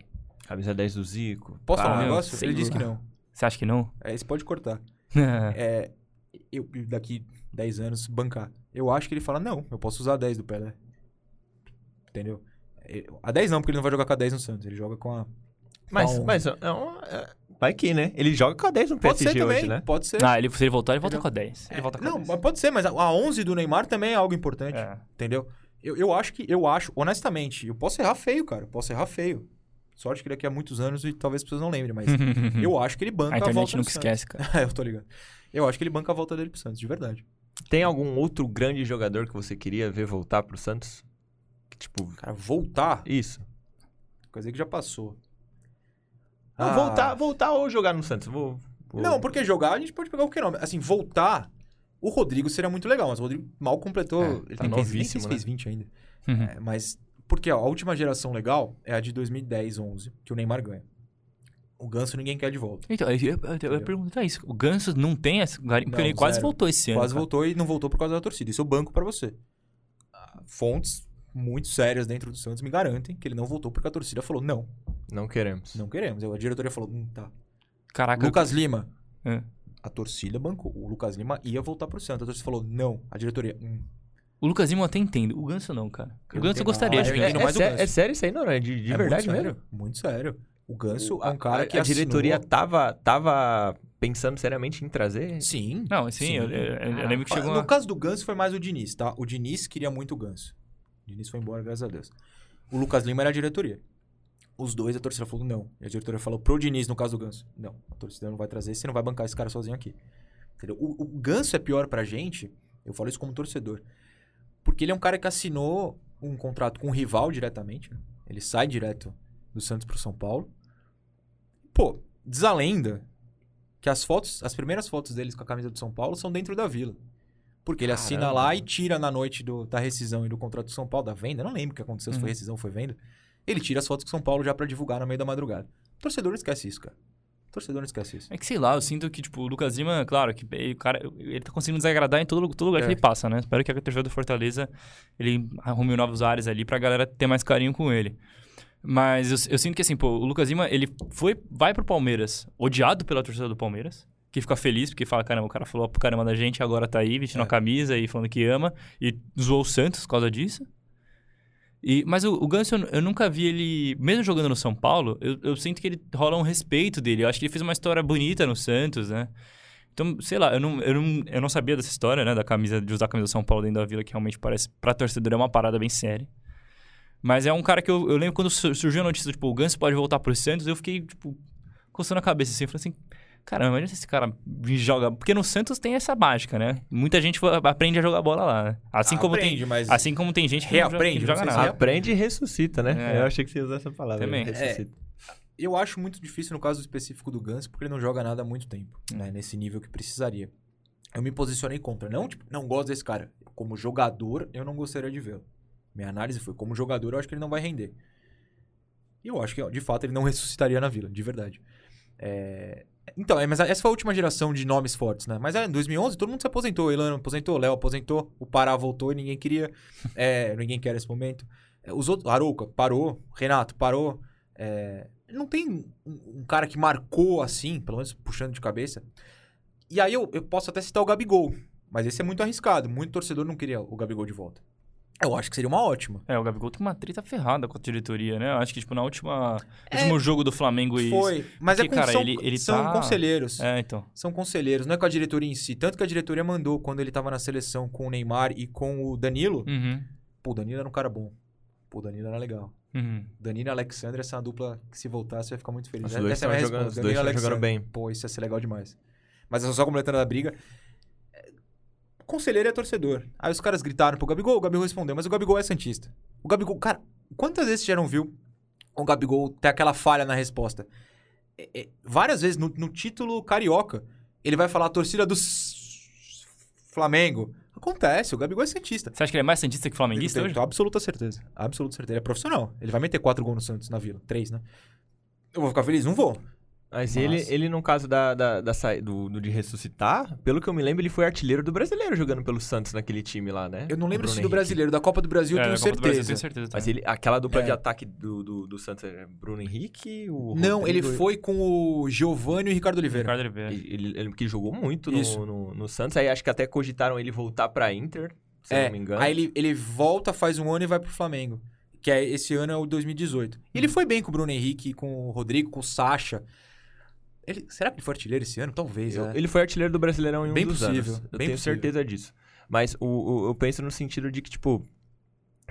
Camisa 10 do Zico.
Posso falar um negócio? Ele disse que não.
Você acha que não?
É, você pode cortar. É, eu daqui 10 anos bancar. Eu acho que ele fala, não, eu posso usar a 10 do Pelé. Entendeu? É, A 10 não, porque ele não vai jogar com a 10 no Santos. Ele joga com a.
Mas,
com a
mas é uma- é- vai que, né? Ele joga com a 10 no
Pode
PSG
ser também,
hoje, né?
pode ser.
Ah, ele, se ele voltar, ele volta
Entendeu?
com a 10. Ele
É,
volta com a
não,
10.
mas pode ser, mas a a 11 do Neymar também é algo importante.
É.
Entendeu? Eu, eu acho que, eu acho, honestamente, eu posso errar feio, cara. Eu posso errar feio. Sorte que daqui a muitos anos e talvez as pessoas não lembrem, mas eu acho que ele banca
a
a,
internet
volta
nunca
do
esquece, cara.
Santos. É, eu tô ligado. Eu acho que ele banca a volta dele pro Santos, de verdade.
Tem algum outro grande jogador que você queria ver voltar pro Santos? Que, tipo,
Cara, voltar,
isso.
coisa que já passou.
Não,
Ah,
voltar, voltar ou jogar no Santos? Vou, vou-
Não, porque jogar a gente pode pegar qualquer nome. Assim, voltar, o Rodrigo seria muito legal, mas o Rodrigo mal completou.
É,
ele
tá
fez- nem
novíssimo,
fez
né?
20 ainda.
Uhum.
É, mas, porque ó, a última geração legal é a de 2010, 11, que o Neymar ganha. O Ganso ninguém quer de volta.
Então, eu, eu, eu ia perguntar isso. O Ganso não tem esse garimpo, porque
Não,
ele quase
zero.
voltou esse ano.
Quase
cara.
voltou e não voltou por causa da torcida. Isso eu banco pra você. Ah, Fontes muito sérias dentro do Santos me garantem que ele não voltou porque a torcida falou não,
Não queremos.
não queremos. A diretoria falou, hum, tá.
Caraca.
Lucas Lima,
É.
a torcida bancou. O Lucas Lima ia voltar pro Santos. A torcida falou não. A diretoria, hum.
O Lucas Lima eu até entendo. O Ganso não, cara.
Eu
o Ganso eu gostaria de
entendo
É,
mais Ganso.
é sério isso aí, não? É de, de
É
verdade
muito
mesmo?
sério, Muito sério. O Ganso
O-
é um cara
a,
que
a diretoria tava, tava pensando seriamente em trazer.
Sim.
Não, sim,
Sim.
Eu, eu- eu lembro que chegou
No
uma...
caso do Ganso foi mais o Diniz, tá? O Diniz queria muito o Ganso. O Diniz foi embora, graças a Deus. O Lucas Lima era a diretoria. Os dois, a torcida falou não. E a diretoria falou pro Diniz, no caso do Ganso. Não, a torcida não vai trazer, você não vai bancar esse cara sozinho aqui. Entendeu? O, o Ganso é pior pra gente, eu falo isso como torcedor, porque ele é um cara que assinou um contrato com um rival diretamente. né? Ele sai direto do Santos pro São Paulo. Pô, diz a lenda que as fotos, as primeiras fotos deles com a camisa do São Paulo são dentro da vila. Porque ele assina
Caramba.
lá e tira na noite do- da rescisão e do contrato do São Paulo, da venda. Não lembro o que aconteceu, se foi
Uhum.
rescisão ou foi venda. Ele tira as fotos com São Paulo já pra divulgar no meio da madrugada. O torcedor esquece isso, cara. O torcedor não esquece isso.
É que sei lá, eu sinto que, tipo, o Lucas Lima, claro, que ele, cara, ele tá conseguindo desagradar em todo, todo lugar
É.
que ele passa, né? Espero que a torcida do Fortaleza ele arrume novos ares ali pra galera ter mais carinho com ele. Mas eu, eu sinto que, assim, pô, o Lucas Lima, ele foi, vai pro Palmeiras, odiado pela torcida do Palmeiras, que fica feliz porque fala, caramba, o cara falou pro caramba da gente, agora tá aí vestindo
É.
a camisa e falando que ama, e zoou o Santos por causa disso. E, mas o, o Ganso, eu, eu nunca vi ele, mesmo jogando no São Paulo, eu, eu sinto que ele rola um respeito dele. Eu acho que ele fez uma história bonita no Santos, né? Então, sei lá, eu não, eu não, eu não sabia dessa história, né? Da camisa, de usar a camisa do São Paulo dentro da vila, que realmente parece, pra torcedor, é uma parada bem séria. Mas é um cara que eu, eu lembro quando su- surgiu a notícia, tipo, o Ganso pode voltar pro Santos, eu fiquei, tipo, coçando a cabeça assim. Falei assim, caramba, imagina se esse cara joga. Porque no Santos tem essa mágica, né? Muita gente aprende a jogar bola lá, né? Assim,
Ah,
como,
aprende,
tem,
mas-
assim como tem gente que não joga-
Reaprende,
que
não
joga nada.
Aprende e ressuscita, né?
É.
Eu achei que você ia usar essa palavra.
Também.
Ressuscita.
Eu acho muito difícil no caso específico do Ganso, porque ele não joga nada há muito tempo, né? Nesse nível que precisaria. Eu me posicionei contra. Não, tipo, não gosto desse cara. Como jogador, eu não gostaria de vê-lo. Minha análise foi, como jogador, eu acho que ele não vai render. E eu acho que, de fato, ele não ressuscitaria na Vila, de verdade. É, Então, é, mas essa foi a última geração de nomes fortes, né? Mas é, em 2011 todo mundo se aposentou. Elano aposentou, Léo aposentou, o Pará voltou e ninguém queria. É, ninguém quer esse momento. É, Os outros, Arouca parou, Renato parou. É, não tem um, um cara que marcou assim, pelo menos puxando de cabeça. E aí eu, eu posso até citar o Gabigol, mas esse é muito arriscado. Muito torcedor não queria o Gabigol de volta. Eu acho que seria uma ótima.
É, o Gabigol tem uma treta ferrada com a diretoria, né? Eu acho que, tipo, na última...
É,
último jogo do Flamengo e...
Foi, mas
Porque,
é com,
cara,
são,
ele- ele
são
tá-
conselheiros.
É, então.
São conselheiros, não é com a diretoria em si. Tanto que a diretoria mandou quando ele tava na seleção com o Neymar e com o Danilo.
Uhum.
Pô, o Danilo era um cara bom. Pô, o Danilo era legal.
Uhum.
Danilo e Alexandre, essa é uma dupla que se voltasse vai ficar muito feliz.
Os dois
Essa é a minha
jogando-
resposta.
os dois
Danilo e Alexandre.
bem.
Pô, isso ia ser legal demais. Mas só completando a briga. Conselheiro é torcedor. Aí os caras gritaram pro Gabigol, o Gabigol respondeu, mas o Gabigol é Santista. O Gabigol, cara, quantas vezes você já não viu o Gabigol ter aquela falha na resposta? É, é, várias vezes no, no título carioca, ele vai falar a torcida do Flamengo. Acontece, o Gabigol é Santista.
Você acha que ele é mais santista que flamenguista
Eu
hoje?
tenho absoluta certeza. Absoluta certeza. Ele é profissional. Ele vai meter quatro gols no Santos na Vila. Três, né? Eu vou ficar feliz? Não vou.
Mas ele, ele, no caso da, da, da do, do de ressuscitar, pelo que eu me lembro, ele foi artilheiro do brasileiro jogando pelo Santos naquele time lá, né?
Eu não lembro se do
Henrique.
brasileiro, da Copa do Brasil eu
É,
tenho
do Brasil,
certeza.
eu tenho certeza.
Mas ele, aquela dupla
É.
de ataque do, do, do Santos é Bruno Henrique, o
Não, ele
Rodrigo-
foi com o Giovanni e o Ricardo Oliveira.
Ricardo Oliveira.
Ele, ele, ele que jogou muito no, no, no Santos, aí acho que até cogitaram ele voltar pra Inter, se eu
É,
não me engano.
aí ele, ele volta, faz um ano e vai pro Flamengo. Que é, esse ano é o 2018. E ele
Uhum.
foi bem com o Bruno Henrique, com o Rodrigo, com o Sacha. Ele, será que ele foi artilheiro esse ano? Talvez,
Eu-
é.
Ele foi artilheiro do Brasileirão em um
Bem
dos
possível,
anos. Eu tenho
possível.
certeza disso. Mas o, o- eu penso no sentido de que, tipo,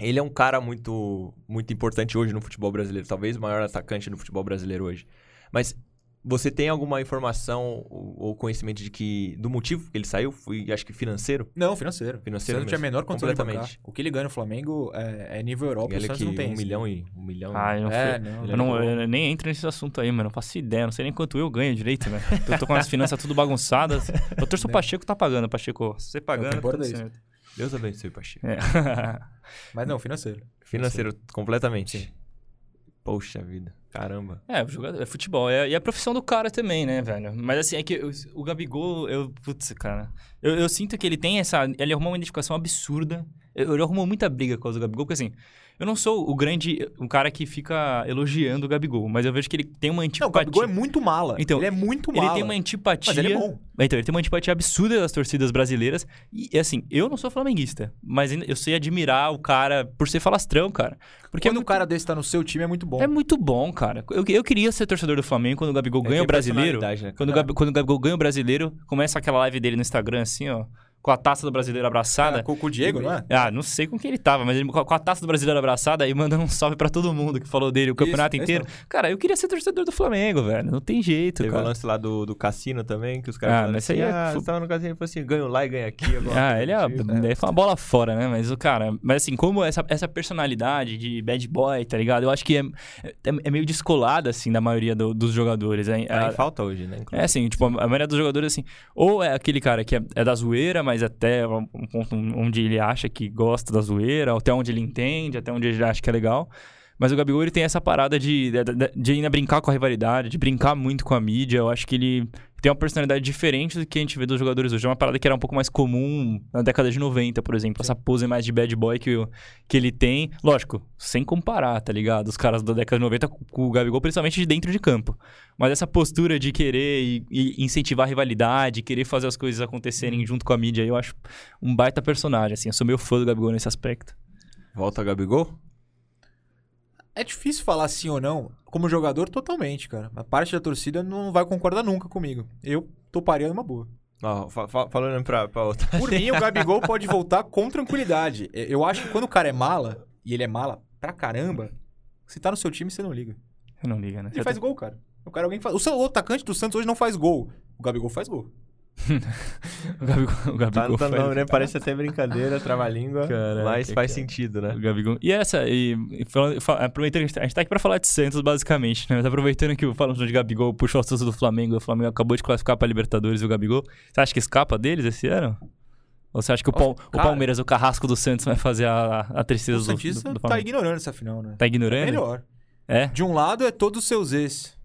ele é um cara muito, muito importante hoje no futebol brasileiro. Talvez o maior atacante no futebol brasileiro hoje. Mas você tem alguma informação ou, conhecimento de que do motivo que ele saiu? Foi, acho que financeiro?
Não, financeiro.
Financeiro
Você não tinha a menor condição
Completamente.
O que ele ganha no Flamengo é, é nível Europa, o
Ele
Santos
que
não tem
um
isso.
milhão e um milhão.
Ah, eu não,
É, não.
eu, não, eu nem entro nesse assunto aí, mano. Não faço ideia. Não sei nem quanto eu ganho direito, né? Eu tô com as finanças tudo bagunçadas. Eu torço o Pacheco tá pagando, Pacheco. Você pagando,
que importa
tá
é isso.
certo.
Deus abençoe, Pacheco.
É.
Mas não, financeiro.
Financeiro, completamente.
Sim.
Poxa vida. Caramba.
É, jogador, é futebol. É, e a profissão do cara também, né, velho? Mas assim, é que o Gabigol, eu. Putz, cara. Eu, eu sinto que ele tem essa. Ele arrumou uma identificação absurda. Ele arrumou muita briga com o Gabigol, porque assim. Eu não sou o grande. Um cara que fica elogiando o Gabigol, mas eu vejo que ele tem uma
Não, o
antipatia.
Gabigol é muito mala.
Então,
ele é muito
Ele
mala.
tem uma antipatia.
Mas ele é bom.
Então, ele tem uma antipatia absurda das torcidas brasileiras. E, assim, eu não sou flamenguista, mas eu sei admirar o cara por ser falastrão, cara. Porque
Quando
é
o
muito,
cara desse tá no seu time é muito bom.
é muito bom, cara. Eu, eu queria ser torcedor do Flamengo quando o Gabigol
É,
ganha o brasileiro.
personalidade, né,
Quando o, quando o Gabigol ganha o brasileiro, começa aquela live dele no Instagram, assim, ó. Com a taça do brasileiro abraçada.
Ah, com, com o Diego, não é?
Ah, não sei com quem ele tava, mas ele com a, com a taça do brasileiro abraçada e mandando um salve pra todo mundo que falou dele o campeonato
Isso,
inteiro. Cara, eu queria ser torcedor do Flamengo, velho. Não tem jeito,
Teve o
cara.
lance lá do, do cassino também, que os caras
Ah,
falaram
mas isso
assim,
aí é
ah, tava no cassino e falou assim, ganho lá e ganho aqui. alguma
Ah, ele é,
coisa do tipo.
daí foi uma bola fora, né? Mas o cara, mas assim, como essa, essa personalidade de bad boy, tá ligado? Eu acho que é, é, é meio descolada, assim, da maioria do- dos jogadores. Né?
Tá
A-
em falta hoje, né?
É assim, tipo, a maioria dos jogadores, assim, ou é aquele cara que é, é da zoeira, mas até um ponto onde ele acha que gosta da zoeira, até onde ele entende, até onde ele acha que é legal. Mas o Gabigol, ele tem essa parada de, de- de ainda brincar com a rivalidade, de brincar muito com a mídia. Eu acho que ele tem uma personalidade diferente do que a gente vê dos jogadores hoje. É uma parada que era um pouco mais comum na década de 90, por exemplo. Essa pose mais de bad boy que, que ele tem. Lógico, sem comparar, tá ligado? Os caras da década de 90 com com o Gabigol, principalmente de dentro de campo. Mas essa postura de querer e, e incentivar a rivalidade, querer fazer as coisas acontecerem junto com a mídia, eu acho um baita personagem, assim. Eu sou meio fã do Gabigol nesse aspecto.
Volta Gabigol?
É difícil falar sim ou não. Como jogador, totalmente, cara. A parte da torcida não vai concordar nunca comigo. Eu toparia numa boa.
Ó, fa- fa- falando pra, pra outra.
Por mim, o Gabigol pode voltar com tranquilidade. Eu acho que quando o cara é mala, e ele é mala pra caramba, se tá no seu time, você não liga.
Eu não liga, né?
Ele faz gol, cara. O cara alguém faz. O, seu- o atacante do Santos hoje não faz gol. O Gabigol faz gol.
O Gabigol, o Gabigol
Tá teu
faz-
nome, né? Parece até brincadeira, trava-língua, mas faz
cara.
sentido, né?
O Gabigol. E essa, e, e falando- fa- aproveitando que a gente tá- a gente tá aqui pra falar de Santos, basicamente, né? Mas aproveitando que falando de Gabigol, puxou o assunto do Flamengo, o Flamengo acabou de classificar pra Libertadores e o Gabigol. Você acha que escapa deles esse ano? Ou você acha que o, Pal- o. Palmeiras, o carrasco do Santos, vai fazer a, a tristeza
O
do, do, do
tá
Flamengo?
ignorando essa final, né?
Tá ignorando?
É melhor.
É?
De um lado é todos os seus ex.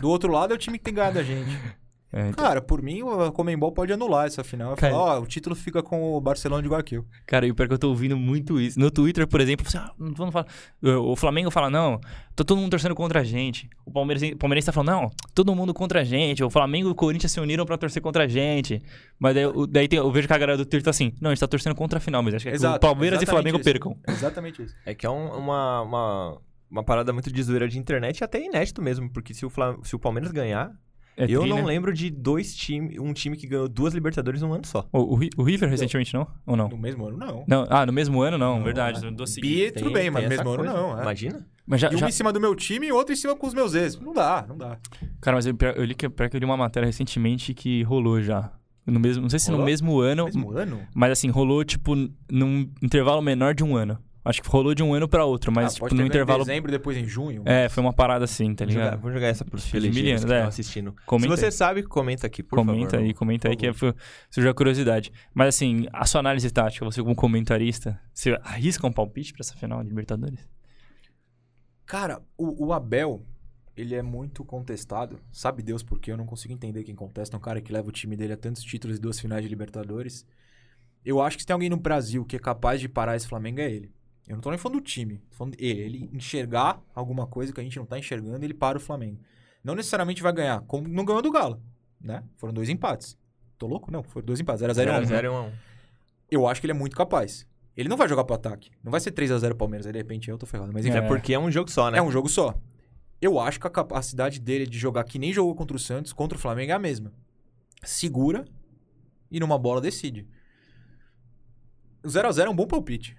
Do outro lado é o time que tem ganhado a gente.
É, então-
Cara, por mim, o Comembol pode anular essa final.
Cara-
falar, ó, o título fica com o Barcelona de Guayaquil.
Cara, e o pior é que eu tô ouvindo muito isso. No Twitter, por exemplo, você, ah, não vamos falar. O o Flamengo fala, não, tá todo mundo torcendo contra a gente. O Palmeiras, o Palmeirense tá falando, não, todo mundo contra a gente. O Flamengo e o Corinthians se uniram pra torcer contra a gente. Mas daí, o- daí tem- eu vejo que a galera do Twitter tá assim, não, a gente tá torcendo contra a final, mas acho que, é que o
Exato,
Palmeiras e
exatamente
Flamengo
isso.
percam.
Exatamente isso.
É que é um- uma, uma, uma parada muito de zoeira de internet e até inédito mesmo, porque se o, Flam- se o Palmeiras ganhar,
É
eu
tri,
não
né?
lembro de dois times, um time que ganhou duas Libertadores num ano só.
O, o o River recentemente não? Ou não?
No mesmo ano, não.
não? Ah, no mesmo ano não,
Não,
verdade.
é.
do- do
Bi, tudo bem, mas no mesmo ano
coisa.
não. é.
Imagina?
Mas já,
E um
já-
em cima do meu time e outro em cima com os meus ex. Não dá, não dá.
Cara, mas eu, eu li que, pior que eu li uma matéria recentemente que rolou já. No mesmo, não sei se no
Rolou?
mesmo ano,
Mesmo ano?
mas assim, rolou tipo num intervalo menor de um ano. Acho que rolou de um ano pra outro, mas
Ah,
tipo no
ter
intervalo.
em dezembro, depois em junho.
É, foi uma parada assim, tá
Vou jogar,
ligado?
vou jogar essa pros
Filhos
filigeiros que
milianos, é.
estão assistindo.
Comenta
Se você
aí.
sabe, comenta aqui, por
comenta
favor.
aí, comenta aí que é, surgiu a curiosidade. Mas assim, a sua análise tática, você como comentarista, você arrisca um palpite pra essa final de Libertadores?
Cara, o, o Abel, ele é muito contestado. Sabe Deus por quê? Eu não consigo entender quem contesta. É um cara que leva o time dele a tantos títulos e duas finais de Libertadores. Eu acho que se tem alguém no Brasil que é capaz de parar esse Flamengo é ele. Eu não tô nem falando do time, tô falando dele. Ele enxergar alguma coisa que a gente não tá enxergando, ele para o Flamengo. Não necessariamente vai ganhar, como não ganhou do Galo, né? Foram dois empates. Tô louco? Não, foram dois empates. 0x0 1.
0 1
Eu acho que ele é muito capaz. Ele não vai jogar pro ataque. Não vai ser 3x0 Palmeiras, aí de repente eu tô ferrado. Mas enfim,
É porque é um jogo só, né?
é um jogo só. Eu acho que a capacidade dele de jogar que nem jogou contra o Santos, contra o Flamengo é a mesma. Segura e numa bola decide. O 0x0 é um bom palpite.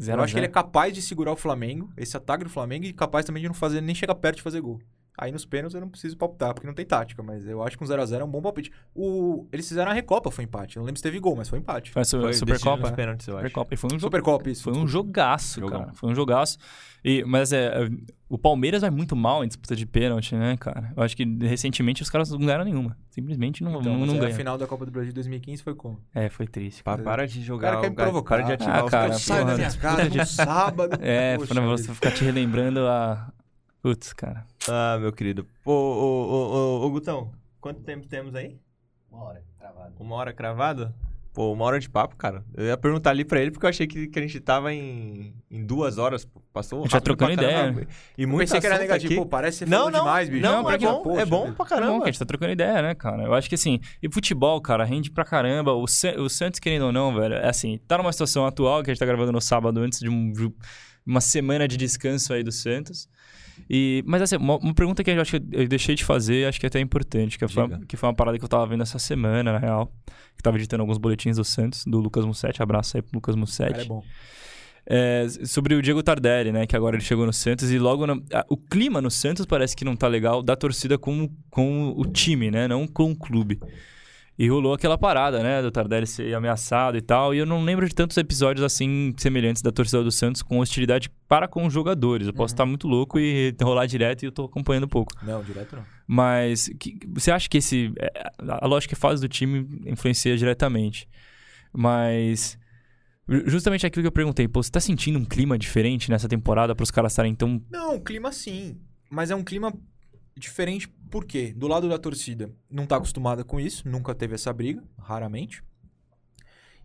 Zero
eu acho que ele é
zero?
capaz de segurar o Flamengo, esse ataque do Flamengo, e capaz também de não fazer nem chegar perto de fazer gol. Aí nos pênaltis eu não preciso palpitar, porque não tem tática, mas eu acho que um 0x0 é um bom palpite. O... Eles fizeram a Recopa, foi empate. Eu não lembro se teve gol, mas foi empate.
Foi a su-
Foi
Supercopa? né?
pênaltis, eu acho.
Supercopa. E foi um
Supercopa, isso.
Foi um jogaço,
Jogão.
cara. Foi um jogaço. E, mas é, é, o Palmeiras vai muito mal em disputa de pênalti, né, cara? Eu acho que recentemente os caras não ganharam nenhuma. Simplesmente não,
Então,
não, não
aí a final da Copa do Brasil de 2015 foi como?
É, foi triste.
Pa-
cara.
Para de jogar.
cara quer me
o
provocar.
Para de ativar
Ah,
os
cara.
Sai da minha casa
de-
no sábado.
É,
Poxa
pra você ficar te relembrando a. Putz, cara.
Ah, meu querido. Ô, ô, ô, ô, ô, Gutão, quanto tempo temos aí?
Uma hora, travado.
Uma hora cravada? Pô, uma hora de papo, cara. Eu ia perguntar ali pra ele porque eu achei que, que a gente tava em, em duas horas. Passou
A gente tá
rápido
trocando
pra caramba.
ideia.
E
Eu
muito
pensei que era negativo.
aqui.
Pô, parece ser
Não, não,
demais, bicho.
não,
Não,
é
porque,
bom,
poxa,
é bom pra
É bom
caramba.
que a gente tá trocando ideia, né, cara? Eu acho que assim, e futebol, cara, rende pra caramba. O, San- o Santos, querendo ou não, velho, é assim, tá numa situação atual que a gente tá gravando no sábado antes de um ju- uma semana de descanso aí do Santos. E, mas assim, uma, uma pergunta que eu acho que eu deixei de fazer, acho que é até importante, que foi, que foi uma parada que eu tava vendo essa semana, na real. Que tava editando alguns boletins do Santos, do Lucas Mussetti. Abraço aí pro Lucas Mussetti.
É bom.
É, sobre o Diego Tardelli, né? Que agora ele chegou no Santos e logo... na- a- o clima no Santos parece que não tá legal da torcida com, com o time, né? Não com o clube. E rolou aquela parada, né? Do Tardelli ser ameaçado e tal. E eu não lembro de tantos episódios assim semelhantes da torcida do Santos com hostilidade para com os jogadores. Eu posso
Uhum.
estar muito louco e rolar direto e eu tô acompanhando um pouco.
Não, direto não.
Mas que- você acha que esse. é, A lógica que faz do time influencia diretamente. Mas. ju- Justamente aquilo que eu perguntei, pô, você tá sentindo um clima diferente nessa temporada para os caras estarem tão.
Não, o clima sim. Mas é um clima diferente por quê? Do lado da torcida, não tá acostumada com isso, nunca teve essa briga, raramente.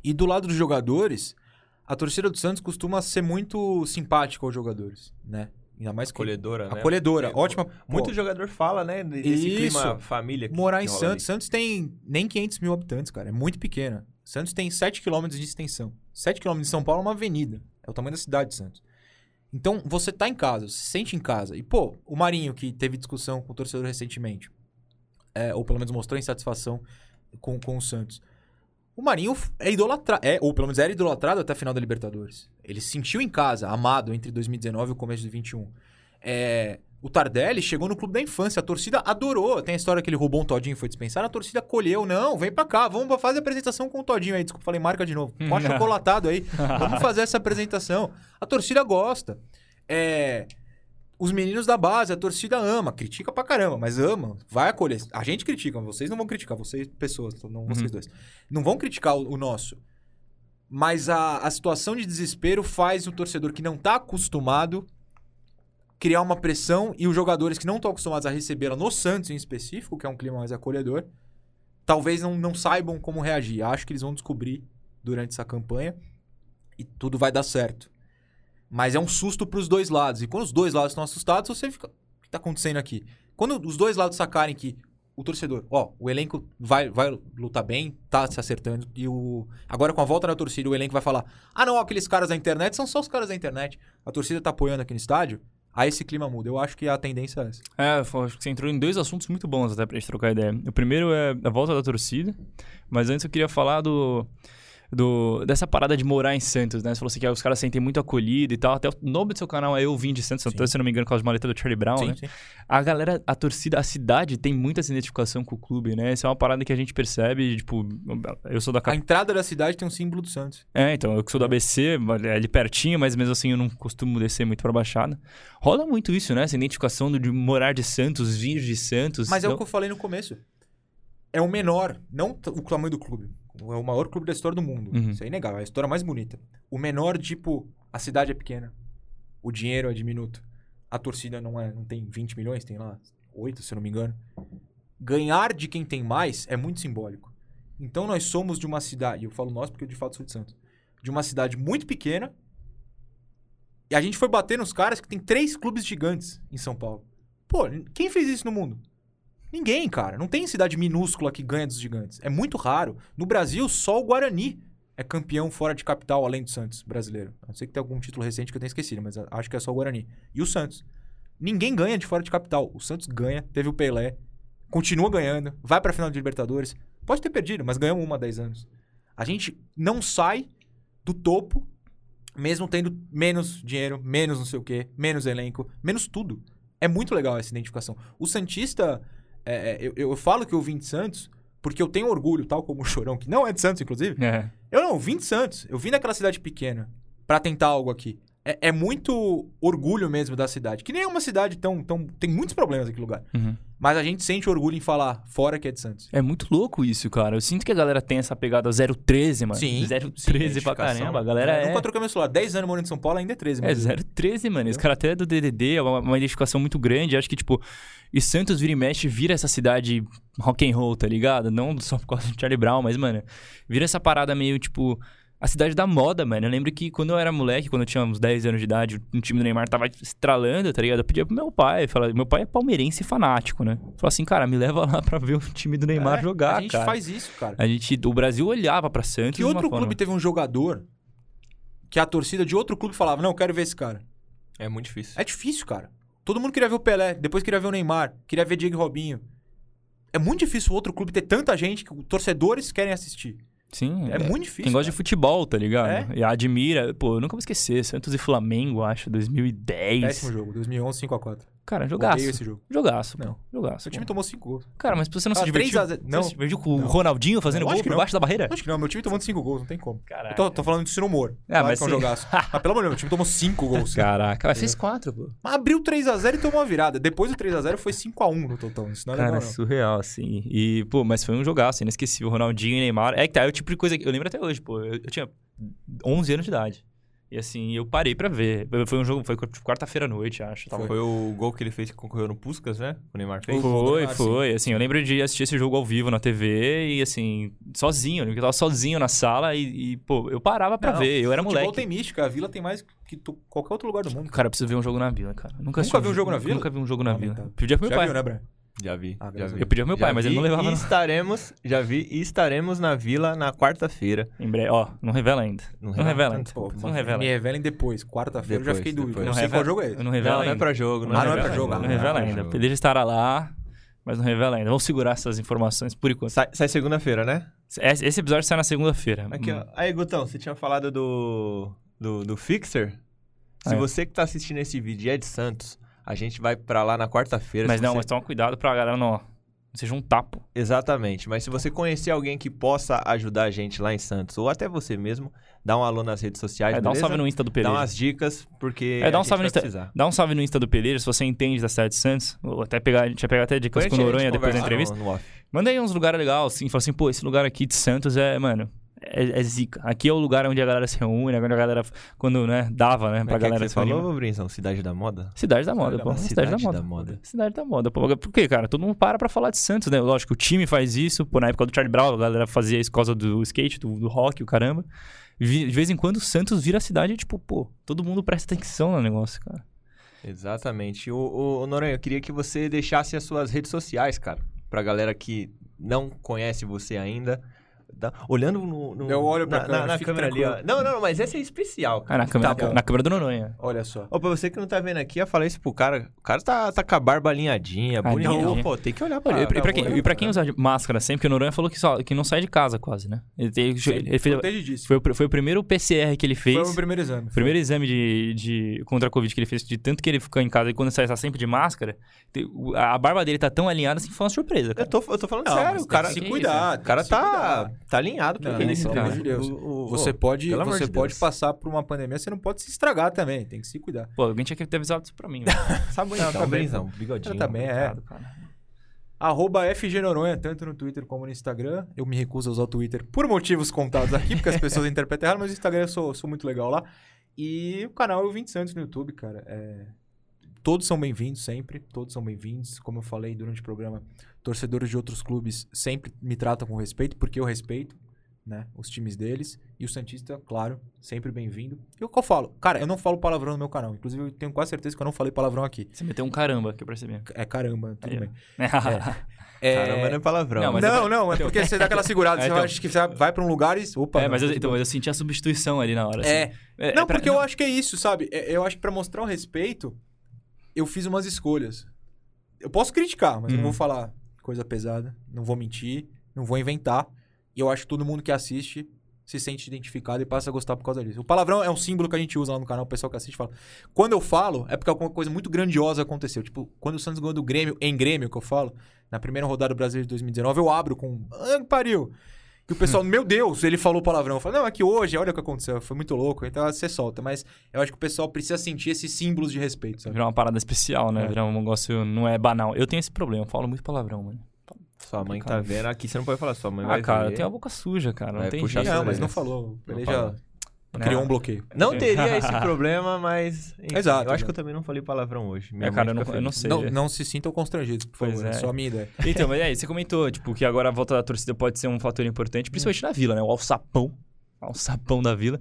E do lado dos jogadores, a torcida do Santos costuma ser muito simpática aos jogadores, né? Ainda mais que
Acolhedora, né?
acolhedora,
Porque,
ótima.
Muito
pô,
jogador fala, né? Desse
Isso.
clima família. que-
morar
que
em Santos,
ali.
Santos tem nem 500 mil habitantes, cara, é muito pequena. Santos tem 7 km de extensão. 7 km de São Paulo é uma avenida, é o tamanho da cidade de Santos. Então, você tá em casa, se sente em casa. E, pô, o Marinho, que teve discussão com o torcedor recentemente, é, ou pelo menos mostrou insatisfação com, com o Santos. O Marinho é idolatrado, é, ou pelo menos era idolatrado até a final da Libertadores. Ele se sentiu em casa, amado entre 2019 e o começo de 21. É, o Tardelli chegou no clube da infância, a torcida adorou. Tem a história que ele roubou um todinho e foi dispensado, a torcida colheu. Não, vem pra cá, vamos fazer a apresentação com o todinho aí. Desculpa, falei marca de novo. Com achocolatado aí. Vamos fazer essa apresentação. A torcida gosta. É, os meninos da base, a torcida ama, critica pra caramba, mas ama, vai acolher. A gente critica, vocês não vão criticar, vocês, pessoas, não vocês dois. Não vão criticar o, o nosso. Mas a, a situação de desespero faz o torcedor que não tá acostumado criar uma pressão e os jogadores que não estão acostumados a recebê-la no Santos em específico, que é um clima mais acolhedor, talvez não, não saibam como reagir. Acho que eles vão descobrir durante essa campanha e tudo vai dar certo. Mas é um susto para os dois lados. E quando os dois lados estão assustados, você fica. O que está acontecendo aqui? Quando os dois lados sacarem que o torcedor, ó, o elenco vai, vai lutar bem, tá se acertando. E o. Agora, com a volta da torcida, o elenco vai falar: ah, não, aqueles caras da internet são só os caras da internet. A torcida tá apoiando aqui no estádio. Aí esse clima muda. Eu acho que a tendência é essa.
É, acho que você entrou em dois assuntos muito bons até pra gente trocar ideia. O primeiro é a volta da torcida, mas antes eu queria falar do do, dessa parada de morar em Santos, né? Você falou assim que os caras sentem muito acolhido e tal. Até o nome do seu canal é Eu Vim de Santos, sim. se não me engano, com as maletas do Charlie Brown, sim, né? Sim. A galera, a torcida, a cidade tem muita identificação com o clube, né? Essa é uma parada que a gente percebe, tipo, eu sou da...
A entrada da cidade tem um símbolo do Santos.
É, então, eu que sou da ABC, é ali pertinho, mas mesmo assim eu não costumo descer muito pra Baixada. Rola muito isso, né? Essa identificação de morar de Santos, vir de Santos.
Mas então... é o que eu falei no começo. É o menor, não o tamanho do clube é o maior clube da história do mundo. Uhum. Isso é inegável. É a história mais bonita. O menor, tipo, a cidade é pequena. O dinheiro é diminuto. A torcida não, é, não tem 20 milhões, tem lá 8, se eu não me engano. Ganhar de quem tem mais é muito simbólico. Então nós somos de uma cidade, e eu falo nós porque eu de fato sou de Santos, de uma cidade muito pequena. E a gente foi bater nos caras que tem três clubes gigantes em São Paulo. Pô, quem fez isso no mundo? Ninguém, cara. Não tem cidade minúscula que ganha dos gigantes. É muito raro. No Brasil, só o Guarani é campeão fora de capital, além do Santos brasileiro. não sei que tem algum título recente que eu tenho esquecido, mas acho que é só o Guarani. E o Santos. Ninguém ganha de fora de capital. O Santos ganha, teve o Pelé, continua ganhando, vai pra final de Libertadores. Pode ter perdido, mas ganhamos uma há 10 anos. A gente não sai do topo, mesmo tendo menos dinheiro, menos não sei o quê, menos elenco, menos tudo. É muito legal essa identificação. O Santista é, é, eu, eu falo que eu vim de Santos porque eu tenho orgulho, tal como o Chorão, que não é de Santos, inclusive. É. Eu não, vim de Santos. Eu vim daquela cidade pequena para tentar algo aqui. É, é, muito orgulho mesmo da cidade. Que nem é uma cidade tão. tão tem muitos problemas aquele lugar. Uhum. Mas a gente sente orgulho em falar fora que é de Santos.
É muito louco isso, cara. Eu sinto que a galera tem essa pegada 013, mano. Sim. 013 pra caramba. A galera é.
Eu nunca troquei meu celular. 10 anos morando em São Paulo ainda é 13,
mano. É 013, mano. Esse cara até é do DDD, é uma, uma identificação muito grande. Acho que, tipo. E Santos vira e mexe, vira essa cidade rock and roll, tá ligado? Não só por causa de Charlie Brown, mas, mano, vira essa parada meio, tipo, a cidade da moda, mano. Eu lembro que quando eu era moleque, quando eu tinha uns 10 anos de idade, o time do Neymar tava estralando, tá ligado? Eu pedia pro meu pai, falava, meu pai é palmeirense fanático, né? Falou assim, cara, me leva lá pra ver o time do Neymar é, jogar,
A gente
cara.
faz isso, cara.
A gente, o Brasil olhava pra Santos
Que outro clube teve um jogador que a torcida de outro clube falava, não, eu quero ver esse cara.
É muito difícil.
É difícil, cara. Todo mundo queria ver o Pelé, depois queria ver o Neymar, queria ver Diego Robinho. É muito difícil o outro clube ter tanta gente que torcedores querem assistir.
Sim.
É, é, muito difícil.
Quem gosta cara. de futebol, tá ligado? É? E admira. Pô, eu nunca vou esquecer. Santos e Flamengo, acho, 2010.
Péssimo jogo, 2011, 5x4.
Cara, jogaço.
Odeio esse jogo.
Jogaço,
não.
Pô. Jogaço.
Seu time tomou 5 gols.
Cara, mas você não ah, se divertiu?
A... Não.
Você se divertiu com não. o Ronaldinho fazendo não, gol por baixo da barreira?
Acho que não. Meu time tomou 5 gols, não tem como. Caraca. Eu tô, tô falando disso no humor.
É, claro mas
que é um jogaço. mas pelo amor de Deus, meu time tomou 5 gols.
Caraca, mas fez 4, pô.
Mas abriu 3x0 e tomou uma virada. Depois do 3x0 foi 5x1 no total. Isso não é
Cara,
legal, não.
surreal, assim. E, pô, mas foi um jogaço, inesquecível. Ronaldinho e Neymar. É que tá, é o tipo de coisa que eu lembro até hoje, pô. Eu, eu tinha 11 anos de idade. E assim, eu parei pra ver. Foi um jogo, foi quarta-feira à noite, acho.
Foi. foi. o gol que ele fez que concorreu no Puskas, né? O Neymar fez?
Foi, foi. Assim, eu lembro de assistir esse jogo ao vivo na TV e assim, sozinho. Eu tava sozinho na sala e, e pô, eu parava pra Não, ver. Eu era moleque.
tem mística, a Vila tem mais que tu, qualquer outro lugar do mundo.
Cara, eu preciso ver um jogo na Vila, cara.
Nunca, nunca vi um jogo na Vila?
Nunca vi um jogo na Vila. Pedia pro meu
Já
pai.
Viu, né, Brian?
Já vi,
ah,
já vi.
Eu pedi ao meu pai, mas ele não levava.
E estaremos, já vi, e estaremos na vila na quarta-feira.
Em breve, ó, não revela ainda. Não, não revela ainda.
Pô, não revela. Me revelem depois, quarta-feira eu já fiquei dúvida. Não sei qual jogo é esse.
Eu não revela
não,
ainda.
Não é pra jogo.
Não, ah, não é pra jogo.
Não, não revela ainda. Ele estará lá, mas não revela ainda. Vamos segurar essas informações por enquanto.
Sai, sai segunda-feira, né?
Esse episódio sai na segunda-feira.
Aqui, ó. Aí, Gutão, você tinha falado do, do, do Fixer? Se é. você que tá assistindo esse vídeo é de Santos, a gente vai pra lá na quarta-feira.
Mas não,
você...
mas toma cuidado pra galera não seja um tapo.
Exatamente. Mas se você conhecer alguém que possa ajudar a gente lá em Santos, ou até você mesmo, dá um alô nas redes sociais.
É, dá um salve no Insta do Peleja.
Dá umas dicas, porque.
É, dá um, salve no Insta, dá um salve no Insta do Peleja, se você entende da cidade de Santos. Ou até pegar, a gente vai pegar até dicas com o Noronha depois da entrevista. No, no Manda aí uns lugares legais, assim, fala assim, pô, esse lugar aqui de Santos é, mano, é, é zica. Aqui é o lugar onde a galera se reúne, onde a galera, quando, né, dava, né, pra
Mas que é que
galera
você
se
falou,
reunir.
Brinzão? Cidade da Moda?
Cidade da moda,
da
pô. Cidade, da moda.
da moda.
Cidade da moda, pô. Por quê, cara? Todo mundo para pra falar de Santos, né? Lógico, o time faz isso. Pô, na época do Charlie Brown, a galera fazia isso por causa do skate, do, do rock, o caramba. De vez em quando o Santos vira a cidade e, tipo, pô, todo mundo presta atenção no negócio, cara.
Exatamente. O, o, o Noronha, eu queria que você deixasse as suas redes sociais, cara. Pra galera que não conhece você ainda. Tá? Olhando no, no-
Eu olho pra
na,
câmera,
na, na câmera ali, ó. Não, não, não, mas essa é especial,
Ah,
cara.
na câmera,
Tá
na câmera do Noronha.
Olha só.
Ô, pra você que não tá vendo aqui, eu falei isso pro cara. O cara tá, tá com a barba alinhadinha,
Ah,
bonitinho.
não.
Pô, tem que olhar pra
Olha, e pra, e pra quem,
olhar
e pra quem usa máscara sempre, porque o Noronha falou que, só, que não sai de casa quase, né? Ele, tem- ele fez, foi, foi o primeiro PCR que ele fez.
Foi o primeiro exame.
O primeiro exame de, de contra a Covid que ele fez, de tanto que ele ficou em casa e quando sai, tá sempre de máscara, a, barba dele tá tão alinhada assim, foi uma surpresa,
Eu
cara.
tô, eu tô falando
Não,
sério,
tem
o cara,
que se cuidar.
o cara tá. Tá alinhado pra
Não,
isso,
pelo amor de
Deus.
O- o-
Você pode, você
de
pode
Deus.
passar por uma pandemia, você não pode se estragar também, tem que se cuidar.
Pô, alguém tinha que ter avisado isso pra mim.
Sabe então,
tá bem,
Brinzão, bigodinho.
Tá bem, é.
Cara.
Arroba FG Noronha, tanto no Twitter como no Instagram. Eu me recuso a usar o Twitter por motivos contados aqui, porque as pessoas interpretam errado, mas o Instagram eu sou, sou muito legal lá. E o canal é o 20 Santos no YouTube, cara. É, Todos são bem-vindos sempre, todos são bem-vindos. Como eu falei durante o programa, torcedores de outros clubes sempre me tratam com respeito, porque eu respeito né, os times deles. E o Santista, claro, sempre bem-vindo. E o que eu falo? Cara, eu não falo palavrão no meu canal. Inclusive, eu tenho quase certeza que eu não falei palavrão aqui.
Você meteu um caramba, que eu percebi.
É caramba, tudo
ó.
bem.
É,
É,
Caramba, não é palavrão.
Não, mas
não,
eu-
não, é porque você dá aquela segurada,
É,
você
então.
acha que você vai pra um lugar e. Opa,
é,
não,
mas, eu,
tudo
então, mas eu senti a substituição ali na hora. assim.
É.
É,
Não,
é pra-
porque eu acho que é isso, sabe? É- Eu acho que pra mostrar o respeito, eu fiz umas escolhas. Eu posso criticar, mas
Uhum.
não vou falar coisa pesada, não vou mentir, não vou inventar. E eu acho que todo mundo que assiste se sente identificado e passa a gostar por causa disso. O palavrão é um símbolo que a gente usa lá no canal, o pessoal que assiste fala. Quando eu falo, é porque alguma coisa muito grandiosa aconteceu. Tipo, quando o Santos ganhou do Grêmio, em Grêmio, que eu falo, na primeira rodada do Brasileiro de 2019, eu abro com. Ah, pariu! Que o pessoal, meu Deus, ele falou palavrão. Eu falo, não, é que hoje, olha o que aconteceu, foi muito louco. Então você solta. Mas eu acho que o pessoal precisa sentir esses símbolos de respeito, sabe?
Virar uma parada especial, né?
É.
Virar um negócio, não é banal. Eu tenho esse problema, eu falo muito palavrão, mano.
Sua mãe tá vendo aqui, você não pode falar, sua mãe
Ah,
vai
cara,
ver.
eu tenho a boca suja, cara. Não
Vai
tem
puxar
jeito.
Não,
as
mas não
orelhas.
falou.
Não
Ele já criou
Não.
um bloqueio.
Não teria esse problema, mas. enfim,
Exato,
Eu acho que eu também não falei palavrão hoje. Minha
É, cara, eu não, eu não sei.
Não, não se sintam constrangidos, por
Pois
favor. É
é.
só a minha ideia.
Então, mas aí, você comentou, tipo, que agora a volta da torcida pode ser um fator importante, principalmente na vila, né? O alçapão. Alçapão da vila.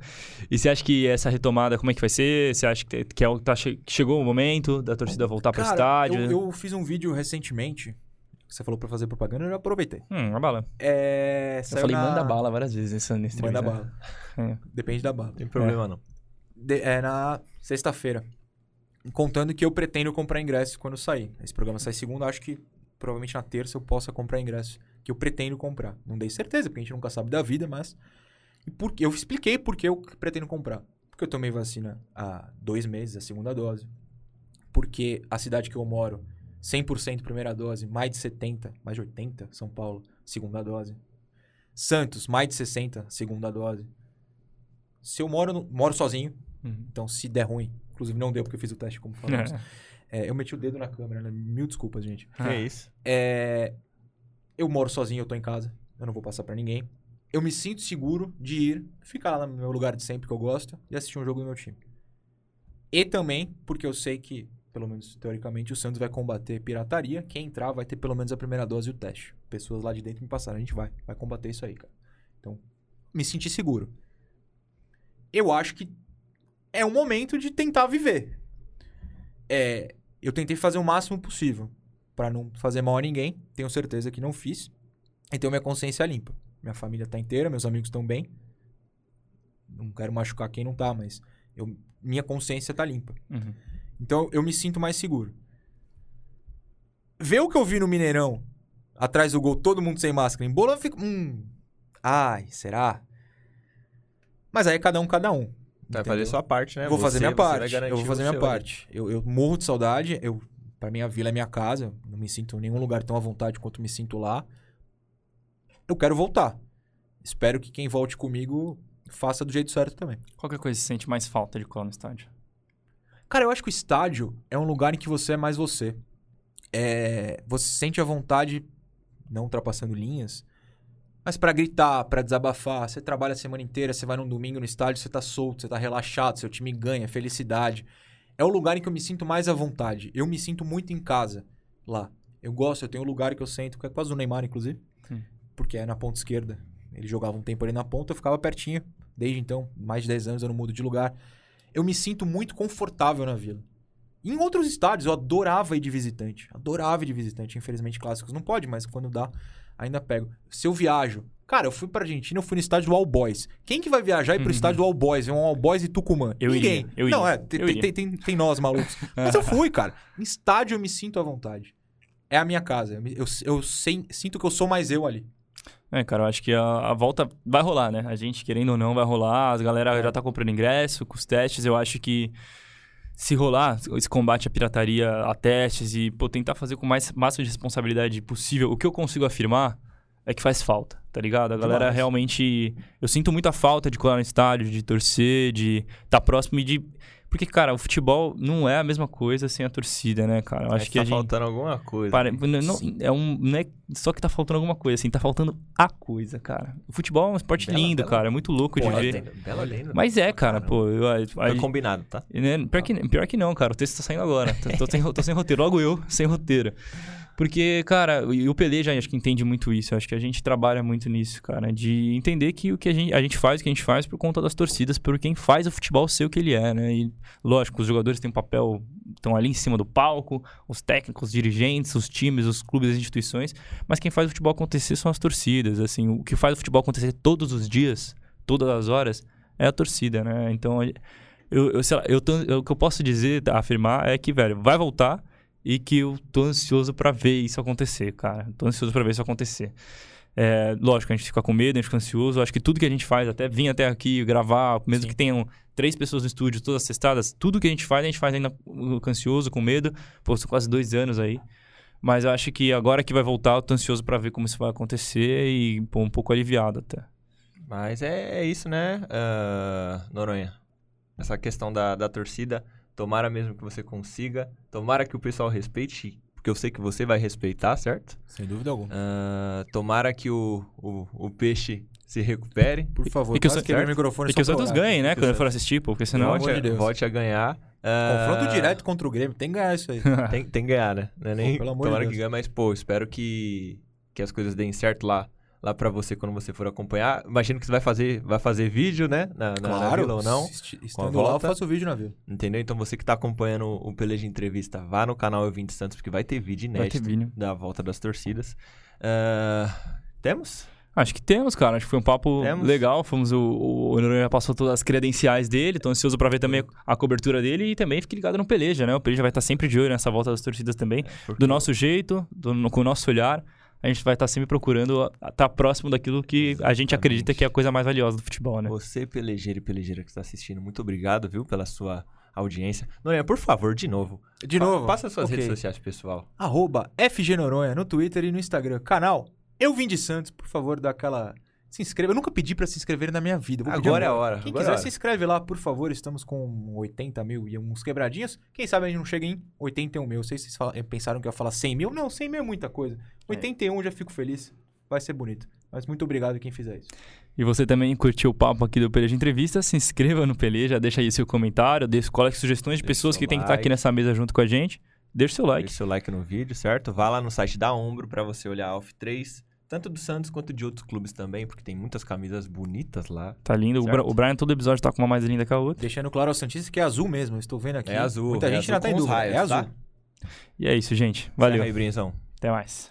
E você acha que essa retomada, como é que vai ser? Você acha que, que, é, o- tá chegou o momento da torcida voltar pro
Cara,
estádio?
Eu, eu fiz um vídeo recentemente. Que Você falou pra fazer propaganda, eu já aproveitei.
Hum, a bala.
É,
Eu falei,
na-
manda bala várias vezes nesse, nesse
Manda bala.
É.
Depende da bala.
Não tem problema, não.
De- é na sexta-feira. Contando que eu pretendo comprar ingressos quando sair. Esse programa sai segunda, acho que provavelmente na terça eu possa comprar ingressos que eu pretendo comprar. Não dei certeza, porque a gente nunca sabe da vida, mas. E por... Eu expliquei por que eu pretendo comprar. Porque eu tomei vacina há dois meses, a segunda dose. Porque a cidade que eu moro, 100% primeira dose, mais de 70, mais de 80, São Paulo, segunda dose. Santos, mais de 60, segunda dose. Se eu moro, no- moro sozinho,
Uhum.
então, se der ruim, inclusive não deu porque eu fiz o teste como falamos. É, eu meti o dedo na câmera, né? Mil desculpas, gente.
Que é isso?
É, eu moro sozinho, eu tô em casa. Eu não vou passar pra ninguém. Eu me sinto seguro de ir, ficar lá no meu lugar de sempre que eu gosto e assistir um jogo do meu time. E também porque eu sei que, pelo menos teoricamente, o Santos vai combater pirataria. Quem entrar vai ter pelo menos a primeira dose e o teste. Pessoas lá de dentro me passaram. A gente vai, vai combater isso aí, cara. Então, me sentir seguro. Eu acho que é um momento de tentar viver. É, eu tentei fazer o máximo possível Pra não fazer mal a ninguém. Tenho certeza que não fiz. E tenho minha consciência limpa. Minha família tá inteira, meus amigos estão bem. Não quero machucar quem não tá, mas eu, minha consciência tá limpa.
Uhum.
Então eu me sinto mais seguro. Ver o que eu vi no Mineirão, atrás do gol, todo mundo sem máscara em bola, eu fico. Hum. Ai, será? Mas aí é cada um, cada um.
Vai
entendeu?
fazer sua parte, né?
Vou fazer
Você-
minha
você vai
parte. Eu vou fazer minha parte. Eu, eu morro de saudade. Eu, pra mim, a vila é minha casa. Não me sinto em nenhum lugar tão à vontade quanto me sinto lá. Eu quero voltar. Espero que quem volte comigo faça do jeito certo também.
Qualquer coisa você sente mais falta de colar no estádio?
Cara, eu acho que o estádio é um lugar em que você é mais você. É, você sente a vontade, não ultrapassando linhas, Mas pra gritar, pra desabafar, você trabalha a semana inteira, você vai num domingo no estádio, você tá solto, você tá relaxado, seu time ganha, felicidade. É o lugar em que eu me sinto mais à vontade. Eu me sinto muito em casa lá. Eu gosto, eu tenho um lugar que eu sento, que é quase o Neymar, inclusive.
Sim.
Porque é na ponta esquerda. Ele jogava um tempo ali na ponta, eu ficava pertinho. Desde então, mais de 10 anos eu não mudo de lugar. Eu me sinto muito confortável na vila. Em outros estádios, eu adorava ir de visitante. Adorava ir de visitante. Infelizmente, clássicos não pode, mas quando dá, ainda pego. Se eu viajo. Cara, eu fui pra Argentina, eu fui no estádio do All Boys. Quem que vai viajar e ir pro
Uhum.
estádio do All Boys? Ver um All Boys e Tucumã?
Eu
Ninguém.
iria, eu
não,
iria,
é, tem,
eu
tem, tem, tem nós malucos. Mas eu fui, cara. Em estádio eu me sinto à vontade. É a minha casa. Eu, eu, eu sei- sinto que eu sou mais eu ali.
É, cara, eu acho que a, a volta vai rolar, né? A gente, querendo ou não, vai rolar. As galera já tá comprando ingresso com os testes. Eu acho que se rolar esse combate à pirataria a testes e pô, tentar fazer com o mais máximo de responsabilidade possível, o que eu consigo afirmar é que faz falta, tá ligado? A galera
Demais.
realmente. Eu sinto muita falta de colar no estádio, de torcer, de estar próximo e de. Porque, cara, o futebol não é a mesma coisa sem a torcida, né, cara? Eu acho
Acho
que
tá
a gente.
faltando alguma coisa.
Pare- Não, não- é um, não é só que tá faltando alguma coisa, assim, tá faltando a coisa, cara. O futebol é um esporte
Bela-
lindo,
bela-
cara, é muito louco
Pô,
de ver.
adendo, Bela lenda.
Mas é, cara, pô, eu, a-
combinado, tá?
né, pior, que, pior que não, cara, o texto tá saindo agora. Tô, tô sem, tô sem roteiro, logo eu, sem roteiro. Porque, cara, e o Pelé já acho que entende muito isso. Acho que a gente trabalha muito nisso, cara. De entender que o que a gente, a gente faz, o que a gente faz por conta das torcidas, por quem faz o futebol ser o que ele é, né? E, lógico, os jogadores têm um papel, estão ali em cima do palco, os técnicos, os dirigentes, os times, os clubes, as instituições. Mas quem faz o futebol acontecer são as torcidas, assim. O que faz o futebol acontecer todos os dias, todas as horas, é a torcida, né? Então, eu, eu, sei lá, eu tô- eu- o que eu posso dizer, afirmar, é que, velho, vai voltar e que eu tô ansioso pra ver isso acontecer, cara. Tô ansioso pra ver isso acontecer. É, lógico, a gente fica com medo, a gente fica ansioso. Acho que tudo que a gente faz, até vir até aqui gravar, mesmo
Sim.
que tenham três pessoas no estúdio, todas testadas, tudo que a gente faz, a gente faz ainda uh, ansioso, com medo. Pô, são quase dois anos aí. Mas eu acho que agora que vai voltar, eu tô ansioso pra ver como isso vai acontecer e pô, um pouco aliviado até.
Mas é, é isso, né, ah, Noronha? Essa questão da, da torcida. Tomara mesmo que você consiga. Tomara que o pessoal respeite, porque eu sei que você vai respeitar, certo?
Sem dúvida alguma.
Ah, tomara que o, o, o peixe se recupere.
Por favor,
e que o
quebrei o microfone
E que o
só pra
Santos
orar.
ganhe, né?
Que
Quando for assistir, porque senão.
Volte,
de Deus.
volte a ganhar. Ah,
Confronto direto contra o Grêmio. Tem que ganhar isso aí.
Tem, tem que ganhar, né? Não é nem
Pô, pelo amor de
tomara que
Deus.
ganhe, mas, pô, espero que, que as coisas deem certo lá, lá pra você quando você for acompanhar. Imagino que você vai fazer, vai fazer vídeo, né? Na, na, na
claro.
vila ou não.
Estando lá, eu
volta.
faço vídeo na vila.
Entendeu? Então você que tá acompanhando o Peleja Entrevista, vá no canal Eu Vim de Santos, porque vai ter vídeo
Vai ter
inédito
vídeo.
da volta das torcidas. Ah, temos?
Acho que temos, cara. Acho que foi um papo
Temos.
legal. Fomos o, o, o Noronha já passou todas as credenciais dele. Tô ansioso pra ver também a cobertura dele e também fique ligado no Peleja, né? O Peleja vai estar sempre de olho nessa volta das torcidas também.
Porque
Do nosso jeito, do, no- com o nosso olhar, a gente vai estar sempre procurando estar próximo daquilo que a gente
Exatamente.
acredita que é a coisa mais valiosa do futebol, né?
Você, pelejeiro e pelejeira que está assistindo, muito obrigado, viu, pela sua audiência. Noronha, por favor, de novo.
De novo.
Passa suas
Ok.
redes sociais, pessoal.
Arroba FG Noronha no Twitter e no Instagram. Canal Eu Vim de Santos. Por favor, dá aquela... Se inscreva. Eu nunca pedi pra se inscrever na minha vida. Vou pedir
Agora é a hora.
Quem
agora
quiser,
é hora.
se inscreve lá, por favor. Estamos com 80 mil e uns quebradinhos. Quem sabe a gente não chega em 81 mil. Não sei se vocês pensaram que eu ia falar 100 mil. Não, 100 mil é muita coisa. 81 já fico feliz. Vai ser bonito. Mas muito obrigado quem fizer isso.
E você também curtiu o papo aqui do Peleja Entrevista, se inscreva no Peleja, deixa aí seu comentário, deixa, coloque sugestões de
Deixa
pessoas que tem que estar aqui
like.
nessa mesa junto com a gente. Deixa o seu like.
Deixe seu like no vídeo, certo? Vá lá no site da Ombro pra você olhar a Off 3, tanto do Santos quanto de outros clubes também, porque tem muitas camisas bonitas lá.
Tá lindo. O,
Certo.
Bra- o Brian, todo episódio, tá com uma mais linda que a outra.
Deixando claro ao Santista que é azul mesmo. Estou vendo aqui.
É azul.
Muita
é
gente
azul
ainda tá em dúvida.
raios,
é azul.
tá?
E é isso, gente. Valeu.
Aí, Brinzão.
Até mais.